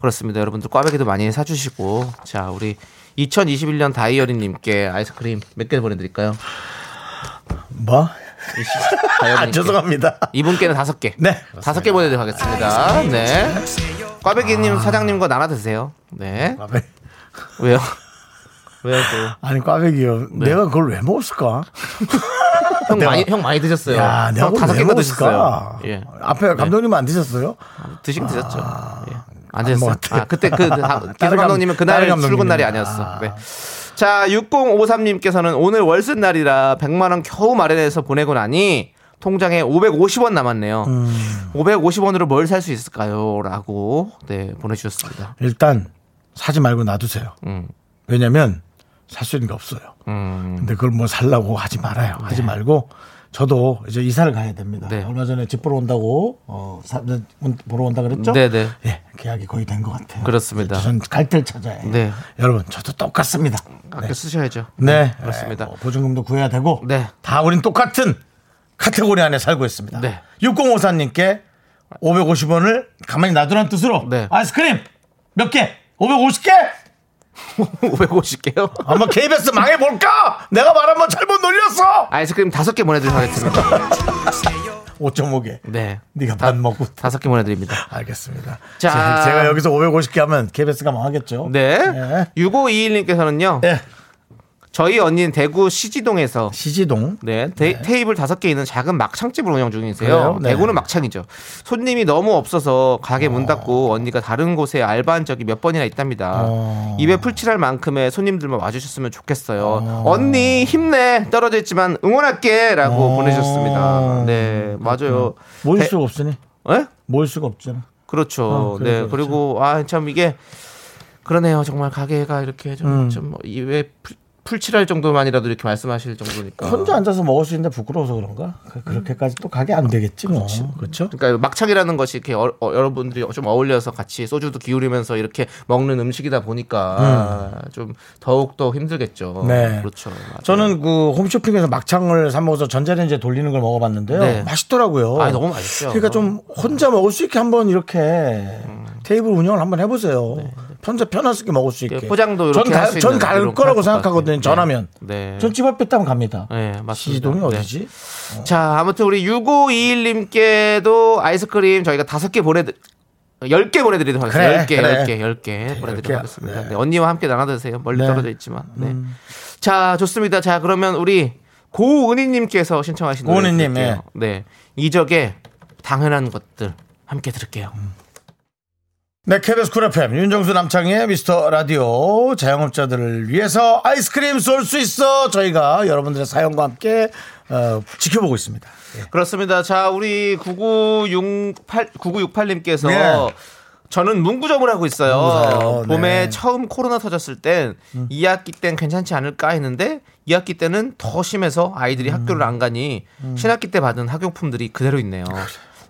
그렇습니다. 여러분들 꽈배기도 많이 사주시고 자 우리 2021년 다이어리님께 아이스크림 몇 개 보내드릴까요? 뭐? 아, 죄송합니다. 이분께는 다섯 개. 네. 다섯 개 보내드리도록 하겠습니다. 네. 꽈배기님 사장님과 나눠 드세요. 네. 꽈배기. 왜요? 왜요 또? 아니 꽈배기요. 네. 내가 그걸 왜 먹었을까? 형 내가- 많이 형 많이 드셨어요. 야, 내가 다섯 개가 먹었을까? 드셨어요. 예. 앞에 감독님 안 드셨어요? 드시긴 드셨죠. 예. 안. 먹었대요. 아, 그때 그 다- 기술 감- 감독님은 그날. 출근 날이 아니었어. 아. 네. 자, 6053님께서는 오늘 월스 날이라 100만 원 겨우 마련해서 보내고 나니 통장에 550원 남았네요. 음. 550원으로 뭘 살 수 있을까요?라고 네 보내주셨습니다. 일단 사지 말고 놔두세요. 음, 왜냐면 살 수 있는 게 없어요. 음, 근데 그걸 뭐 살라고 하지 말아요. 하지 말고 저도 이제 이사를 가야 됩니다. 네. 얼마 전에 집 보러 온다고 어, 사, 보러 온다 그랬죠? 네네. 예, 계약이 거의 된 것 같아요. 그렇습니다. 전갈 때를 찾아야 해요. 네. 여러분, 저도 똑같습니다. 아껴 쓰셔야죠. 네, 그렇습니다. 예, 뭐 보증금도 구해야 되고, 네. 다 우린 똑같은 카테고리 안에 살고 있습니다. 네. 6054님께 550원을 가만히 놔두란 뜻으로 네. 아이스크림 몇 개? 550개? 550개요? 한번 KBS 망해볼까? 내가 말 한번 잘못 놀렸어! 아이스크림 다섯 개 보내드리도록 하겠습니다. 5.5개. 네. 네가 반 먹고. 다섯 개 보내드립니다. 알겠습니다. 자. 자, 제 가 여기서 550개 하면 KBS가 망하겠죠? 네. 네. 6521님께서는요. 예. 저희 언니는 대구 시지동에서 시지동. 네, 테, 테이블 다섯 개 있는 작은 막창집을 운영 중이세요. 네. 대구는 막창이죠. 손님이 너무 없어서 가게 문 닫고 언니가 다른 곳에 알바한 적이 몇 번이나 있답니다. 어. 입에 풀칠할 만큼의 손님들만 와주셨으면 좋겠어요. 언니 힘내 떨어져 있지만 응원할게라고 어. 보내주셨습니다. 네, 맞아요. 모일 대- 수가 없으니. 예? 모일 수가 없잖아. 그렇죠. 어, 네. 그렇죠. 그리고 아 참 이게 그러네요. 정말 가게가 이렇게 음. 좀좀 입에 풀, 풀칠할 정도만이라도 이렇게 말씀하실 정도니까. 혼자 앉아서 먹을 수 있는데 부끄러워서 그런가? 그- 그렇게까지 또 가게 안 되겠지 뭐. 그렇죠? 그러니까 막창이라는 것이 이렇게 어, 어, 여러분들이 좀 어울려서 같이 소주도 기울이면서 이렇게 먹는 음식이다 보니까 좀 더욱 더 힘들겠죠. 네. 그렇죠. 맞아요. 저는 그 홈쇼핑에서 막창을 사 먹어서 전자레인지에 돌리는 걸 먹어봤는데요. 네. 맛있더라고요. 아, 너무 맛있죠. 그러니까 좀 혼자 먹을 수 있게 한번 이렇게 테이블 운영을 한번 해보세요. 혼자 편하게 먹을 수 있게. 네. 포장도 이렇게 할수 있는 전갈 이런 거라고 것 생각하거든요. 전하면. 네. 전집 앞에 따면 갑니다. 네, 맞습니다. 시동이 네. 어디지? 자, 아무튼 우리 6521님께도 아이스크림 저희가 다섯 개 보내드 10개 보내드리도록 하겠습니다. 그래, 10개, 그래. 10개, 10개 보내드리도록 개, 하겠습니다. 네. 네, 언니와 함께 나눠드세요. 멀리 네. 떨어져 있지만. 네. 자, 좋습니다. 자, 그러면 우리 고은희님께서 신청하신 고은희님, 들을게요. 네. 이적의 당연한 것들 함께 들을게요. 네, KBS 쿨 FM 윤정수 남창희의 미스터 라디오 자영업자들을 위해서 아이스크림 쏠 수 있어 저희가 여러분들의 사연과 함께 어, 지켜보고 있습니다. 예. 그렇습니다. 자, 우리 9968, 9968님께서 네. 저는 문구점을 하고 있어요. 문구사요. 봄에 네. 음. 처음 코로나 터졌을 땐 2학기 땐 괜찮지 않을까 했는데 2학기 때는 더 심해서 아이들이 음. 학교를 안 가니 신학기 때 받은 학용품들이 그대로 있네요.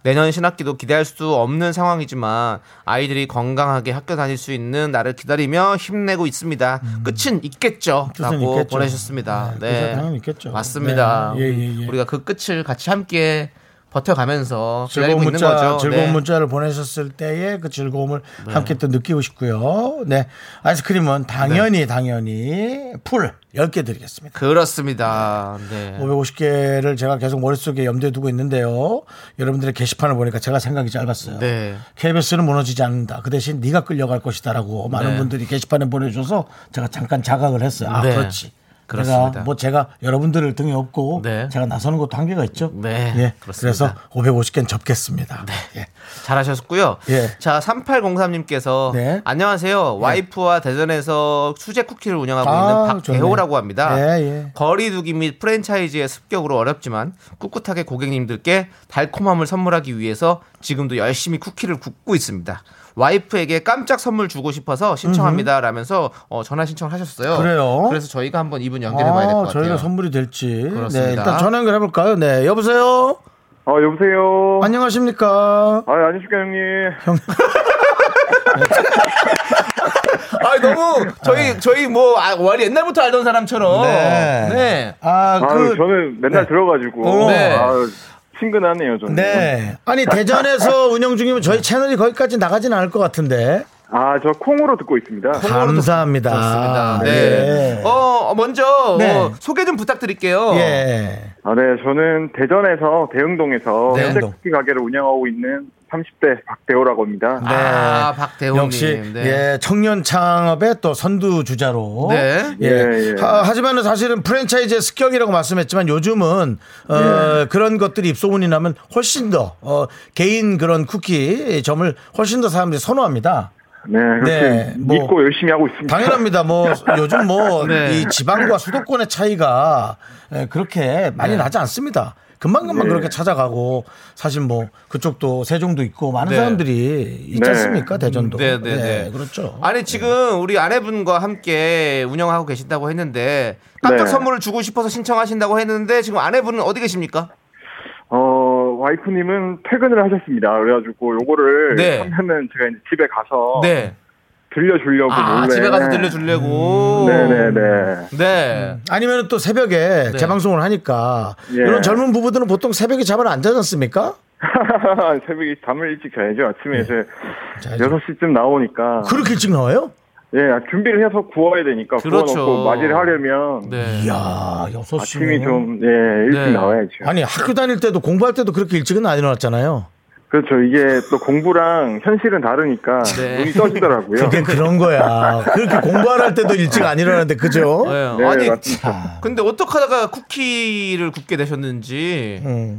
내년 신학기도 기대할 수 없는 상황이지만 아이들이 건강하게 학교 다닐 수 있는 날을 기다리며 힘내고 있습니다. 끝은 있겠죠. 음. 끝은 라고 있겠죠. 보내셨습니다. 네, 끝은 당연히 있겠죠. 맞습니다. 네, 예, 예, 예. 우리가 그 끝을 같이 함께 버텨가면서 즐거운 문자, 거죠. 즐거운 네. 문자를 보내셨을 때의 그 즐거움을 함께 또 느끼고 싶고요. 네. 아이스크림은 당연히, 당연히 풀 10개 드리겠습니다. 그렇습니다. 네. 550개를 제가 계속 머릿속에 염두에 두고 있는데요. 여러분들의 게시판을 보니까 제가 생각이 짧았어요. 네. KBS는 무너지지 않는다. 그 대신 네가 끌려갈 것이다라고 많은 네. 분들이 게시판에 보내주셔서 제가 잠깐 자각을 했어요. 아, 네. 그렇지. 그렇습니다. 제가 뭐 제가 여러분들을 등에 업고 네. 제가 나서는 것도 한계가 있죠. 네, 예. 그렇습니다. 그래서 550개는 접겠습니다. 예. 잘하셨고요. 예. 자, 3803님께서 네. 안녕하세요. 와이프와 대전에서 수제 쿠키를 운영하고 아, 있는. 박대호라고 합니다. 예, 예. 거리두기 및 프랜차이즈의 습격으로 어렵지만 꿋꿋하게 고객님들께 달콤함을 선물하기 위해서 지금도 열심히 쿠키를 굽고 있습니다. 와이프에게 깜짝 선물 주고 싶어서 신청합니다. 라면서 어, 전화 신청하셨어요. 그래요? 그래서 저희가 한번 이분 연결해봐야 될것 아, 같아요. 저희가 선물이 될지. 그렇습니다. 네, 일단 전화 연결해 볼까요? 네, 여보세요. 어, 여보세요. 안녕하십니까? 아, 안녕하십니까, 형님. 아 너무 저희 저희 뭐 아, 원래 옛날부터 알던 사람처럼 네. 네. 아, 아, 그 저는 맨날 들어가지고. 어. 네. 아, 친근하네요, 저는. 네. 아니 대전에서 운영 중이면 저희 채널이 거기까지 나가진 않을 것 같은데. 아, 저 콩으로 듣고 있습니다. 감사합니다. 그렇습니다. 네. 예. 어 먼저 네. 어, 소개 좀 부탁드릴게요. 예. 아, 네, 저는 대전에서 대흥동에서 네. 현대 쿠키 가게를 운영하고 있는 30대 박대호라고 합니다. 아 박대호님. 역시 네. 예 청년 창업의 또 선두 주자로 네. 예. 예, 예. 하, 하지만은 사실은 프랜차이즈의 습격이라고 말씀했지만 요즘은 어, 예. 그런 것들이 입소문이 나면 훨씬 더 어, 개인 그런 쿠키 점을 훨씬 더 사람들이 선호합니다. 네, 그렇게 네, 뭐. 믿고 열심히 하고 있습니다. 당연합니다. 뭐 요즘 뭐이 네. 지방과 수도권의 차이가 예, 그렇게 많이 나지 않습니다. 금방금방 네. 그렇게 찾아가고 사실 뭐 그쪽도 세종도 있고 많은 네. 사람들이 있지 네. 않습니까 대전도. 네, 네, 네. 그렇죠. 아니 지금 우리 아내분과 함께 운영하고 계신다고 했는데 깜짝 네. 선물을 주고 싶어서 신청하신다고 했는데 지금 아내분은 어디 계십니까? 어, 와이프님은 퇴근을 하셨습니다. 그래가지고 요거를 네. 하면은 제가 이제 집에 가서 네. 들려주려고 아 몰래. 집에 가서 들려주려고. 네네 네. 네. 아니면 또 새벽에 네. 재방송을 하니까 예. 이런 젊은 부부들은 보통 새벽에 잠을 안 자지 않습니까? 새벽에 잠을 일찍 자야죠. 아침에 이제 네. 자야죠. 6시쯤 나오니까. 그렇게 일찍 나와요? 예, 준비를 해서 구워야 되니까. 그렇죠. 구워놓고 맞이를 하려면. 네. 이야, 여섯 시 아침이 좀, 예, 일찍 네. 나와야죠. 아니 학교 다닐 때도 공부할 때도 그렇게 일찍은 안 일어났잖아요. 그렇죠. 이게 또 공부랑 현실은 다르니까 네. 눈이 떠지더라고요. 그게 그런 거야. 그렇게 공부하러 할 때도 일찍 안 일어나는데 그죠? 네. 네, 아니 맞습니다. 근데 어떻게 하다가 쿠키를 굽게 되셨는지. 음.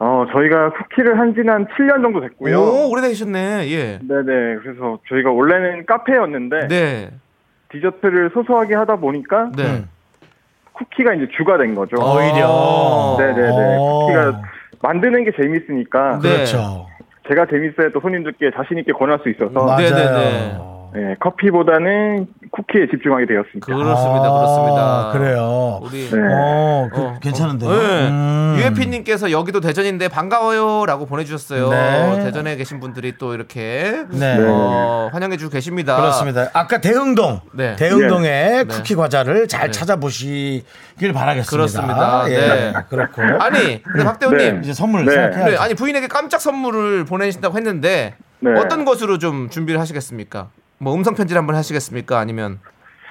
어, 저희가 쿠키를 한 지는 한 7년 정도 됐고요. 오, 오래되셨네. 예. 네네. 그래서 저희가 원래는 카페였는데 네. 디저트를 소소하게 하다 보니까 네. 쿠키가 이제 주가 된 거죠. 오히려. 네네네. 어. 쿠키가 만드는 게 재밌으니까 네. 그렇죠. 제가 재밌어야 또 손님들께 자신 있게 권할 수 있어서 맞아요. 네네네. 네, 커피보다는 쿠키에 집중하게 되었습니다. 그렇습니다. 아, 그렇습니다. 그래요. 우리 네. 어, 그, 어, 괜찮은데요? 네. 음. 유해피님께서 여기도 대전인데 반가워요라고 보내주셨어요. 네. 대전에 계신 분들이 또 이렇게 네. 어, 환영해주고 계십니다. 그렇습니다. 아까 대흥동, 네. 대흥동의 네. 쿠키 과자를 잘 네. 찾아보시길 바라겠습니다. 그렇습니다. 예, 네. 그렇고. 아니, 근데 박대호님, 네. 이제 선물 네. 네, 아니 부인에게 깜짝 선물을 보내신다고 했는데 네. 어떤 것으로 좀 준비를 하시겠습니까? 뭐 음성 편지를 한번 하시겠습니까? 아니면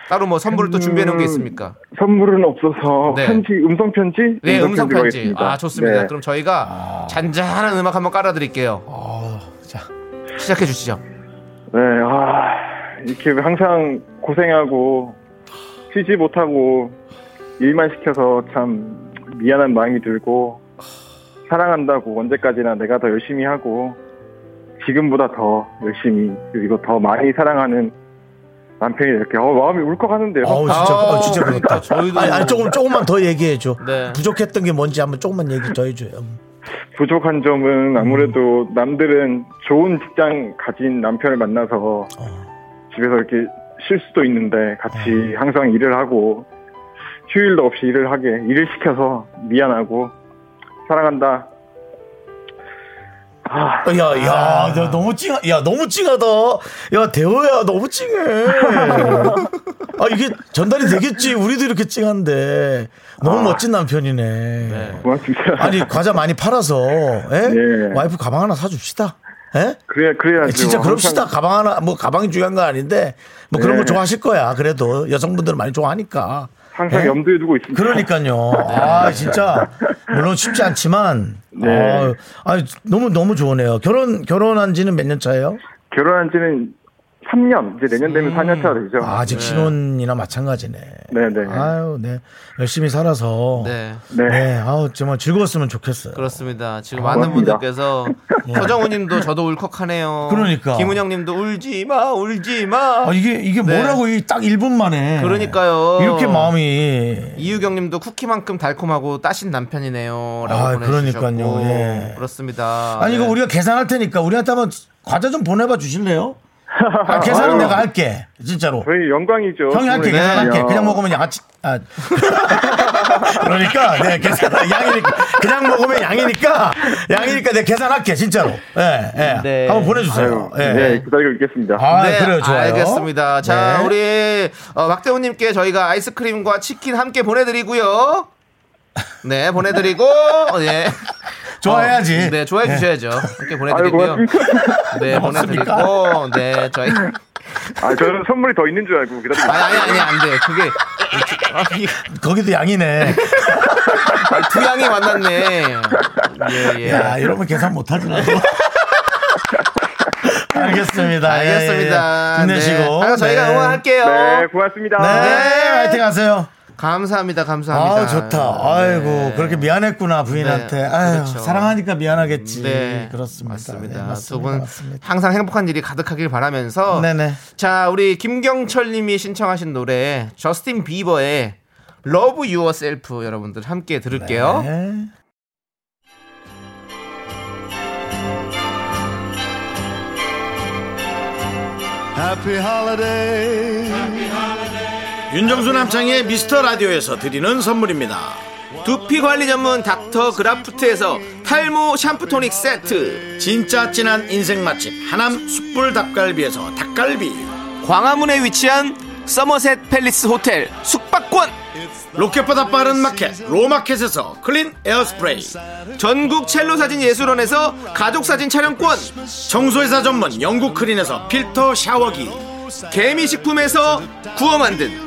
따로 뭐 선물을 또 준비해 놓은 게 있습니까? 선물은 없어서 네. 편지, 음성 편지? 네, 음성 편지. 아, 좋습니다. 네. 그럼 저희가 잔잔한 음악 한번 깔아 드릴게요. 어, 자, 시작해 주시죠. 네, 아, 이렇게 항상 고생하고 쉬지 못하고 일만 시켜서 참 미안한 마음이 들고 사랑한다고 언제까지나 내가 더 열심히 하고 지금보다 더 열심히 그리고 더 많이 사랑하는 남편이 이렇게 어, 마음이 울컥하는데요. 어우, 진짜, 아, 어, 진짜 그렇다. 저희도- 아니, 아니, 조금, 조금만 더 얘기해 줘. 네. 부족했던 게 뭔지 한번 조금만 얘기 더 해줘요. 부족한 점은 아무래도 남들은 좋은 직장 가진 남편을 만나서 집에서 이렇게 쉴 수도 있는데 같이 항상 일을 하고 휴일도 없이 일을 하게 일을 시켜서 미안하고 사랑한다. 아, 야, 야, 너 너무 찡하, 야, 너무 찡하다. 야, 대호야, 너무 찡해. 아, 이게 전달이 되겠지. 우리도 이렇게 찡한데. 너무 멋진 남편이네. 고맙습니다. 아니, 과자 많이 팔아서, 예? 예. 와이프 가방 하나 사줍시다. 예? 그래야 그래야죠. 진짜 그럽시다. 항상- 가방 하나, 뭐, 가방이 중요한 건 아닌데, 뭐 그런 네. 거 좋아하실 거야. 그래도 여성분들은 많이 좋아하니까. 항상 예? 염두에 두고 있습니다. 그러니까요. 아, 진짜. 물론 쉽지 않지만. 네. 아, 아, 너무, 너무 좋으네요. 결혼, 결혼한 지는 몇 년 차예요? 결혼한 지는 3년, 이제 내년 되면 4년 차 되죠. 아, 아직 신혼이나 마찬가지네. 네네. 아유, 네. 열심히 살아서. 네. 네. 아우, 정말 즐거웠으면 좋겠어요. 그렇습니다. 지금 아, 많은 고맙습니다. 분들께서 서정우님도 저도 울컥하네요. 그러니까. 김은영님도 울지 마, 울지 마. 아, 이게, 이게 네. 뭐라고 이딱 1분 만에. 그러니까요. 이렇게 마음이. 이유경님도 쿠키만큼 달콤하고 따신 남편이네요. 라고 아, 보내주셨고. 그러니까요. 예. 그렇습니다. 아니, 이거 네. 우리가 계산할 테니까 우리한테 한번 과자 좀 보내봐 주실래요? 아, 계산은 아유. 내가 할게. 진짜로. 저희 영광이죠. 형이 할게, 네. 계산할게. 야. 그냥 먹으면 양아치, 아. 그러니까, 네, 계산, 양이니까. 그냥 먹으면 양이니까, 양이니까 내가 계산할게, 진짜로. 예, 예. 네. 한번 보내주세요. 아유, 예. 네, 기다리고 있겠습니다. 아, 네, 그래요, 좋아요. 알겠습니다. 자, 네. 우리 어, 박대훈님께 저희가 아이스크림과 치킨 함께 보내드리고요. 네, 보내드리고, 네. 좋아해야지. 어, 네, 좋아해 주셔야죠. 함께 보내드리고요. 네? 보내드리고, 네, 저희. 아, 저는 선물이 더 있는 줄 알고 기다리고 아니, 아니, 아니, 안 돼. 그게. 아, 거기도 양이네. 두 양이 만났네. 예, 예. 야, 이러면 계산 못하지, 나도. 알겠습니다. 알겠습니다. 예, 예. 힘내시고. 네. 아, 저희가 네. 응원할게요. 네, 고맙습니다. 네, 화이팅 하세요. 감사합니다, 감사합니다. 아, 좋다. 아이고, 네. 그렇게 미안했구나, 부인한테. 네, 아유, 그렇죠. 사랑하니까 미안하겠지. 네, 그렇습니다. 맞습니다. 네, 맞습니다. 두분 맞습니다. 항상 행복한 일이 가득하길 바라면서 네네. 자 우리 김경철 님이 신청하신 노래 저스틴 비버의 Love Yourself 여러분들 함께 들을게요. 네. Happy holiday. 윤정수 남창희의 미스터 라디오에서 드리는 선물입니다. 두피 관리 전문 닥터 그라프트에서 탈모 샴푸 토닉 세트, 진짜 진한 인생 맛집 하남 숯불 닭갈비에서 닭갈비. 광화문에 위치한 서머셋 팰리스 호텔 숙박권, 로켓보다 빠른 마켓 로마켓에서 클린 에어스프레이. 전국 첼로 사진 예술원에서 가족 사진 촬영권, 청소회사 전문 영국 클린에서 필터 샤워기. 개미식품에서 구워 만든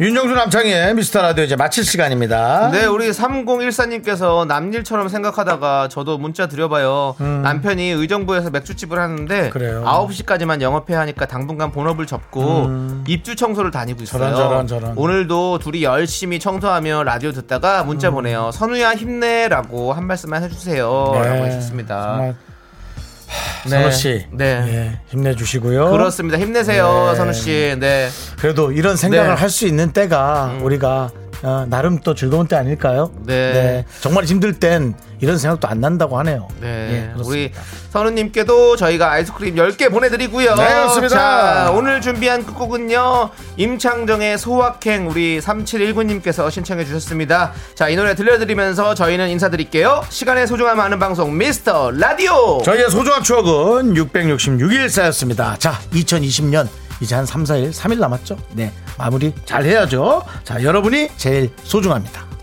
윤정수 남창의 미스터 라디오 이제 마칠 시간입니다. 네, 우리 3014님께서 남일처럼 생각하다가 저도 문자 드려봐요. 남편이 의정부에서 맥주집을 하는데 음. 그래요. 9시까지만 영업해야 하니까 당분간 본업을 접고 입주 청소를 다니고 있어요. 음. 저런, 저런, 저런. 오늘도 둘이 열심히 청소하며 라디오 듣다가 문자 음. 보내요. 선우야 힘내라고 한 말씀만 해주세요. 라고 하셨습니다. 네, 정말 네. 선우 씨, 네. 예, 힘내주시고요. 그렇습니다. 힘내세요, 네. 선우 씨. 네. 그래도 이런 생각을 네. 음. 할수 있는 때가 우리가 어, 나름 또 즐거운 때 아닐까요? 네. 정말 힘들 땐 이런 생각도 안 난다고 하네요. 네. 예. 우리 선우님께도 저희가 아이스크림 10개 보내드리고요. 네, 그렇습니다. 자, 오늘 준비한 끝곡은요. 임창정의 소확행 우리 3719님께서 신청해 주셨습니다. 자, 이 노래 들려드리면서 저희는 인사드릴게요. 시간의 소중함 아는 방송 미스터 라디오. 저희의 소중한 추억은 666일 쌓였습니다. 자, 2020년 이제 한 3, 4일, 3일 남았죠? 네. 마무리 잘 해야죠. 자, 여러분이 제일 소중합니다.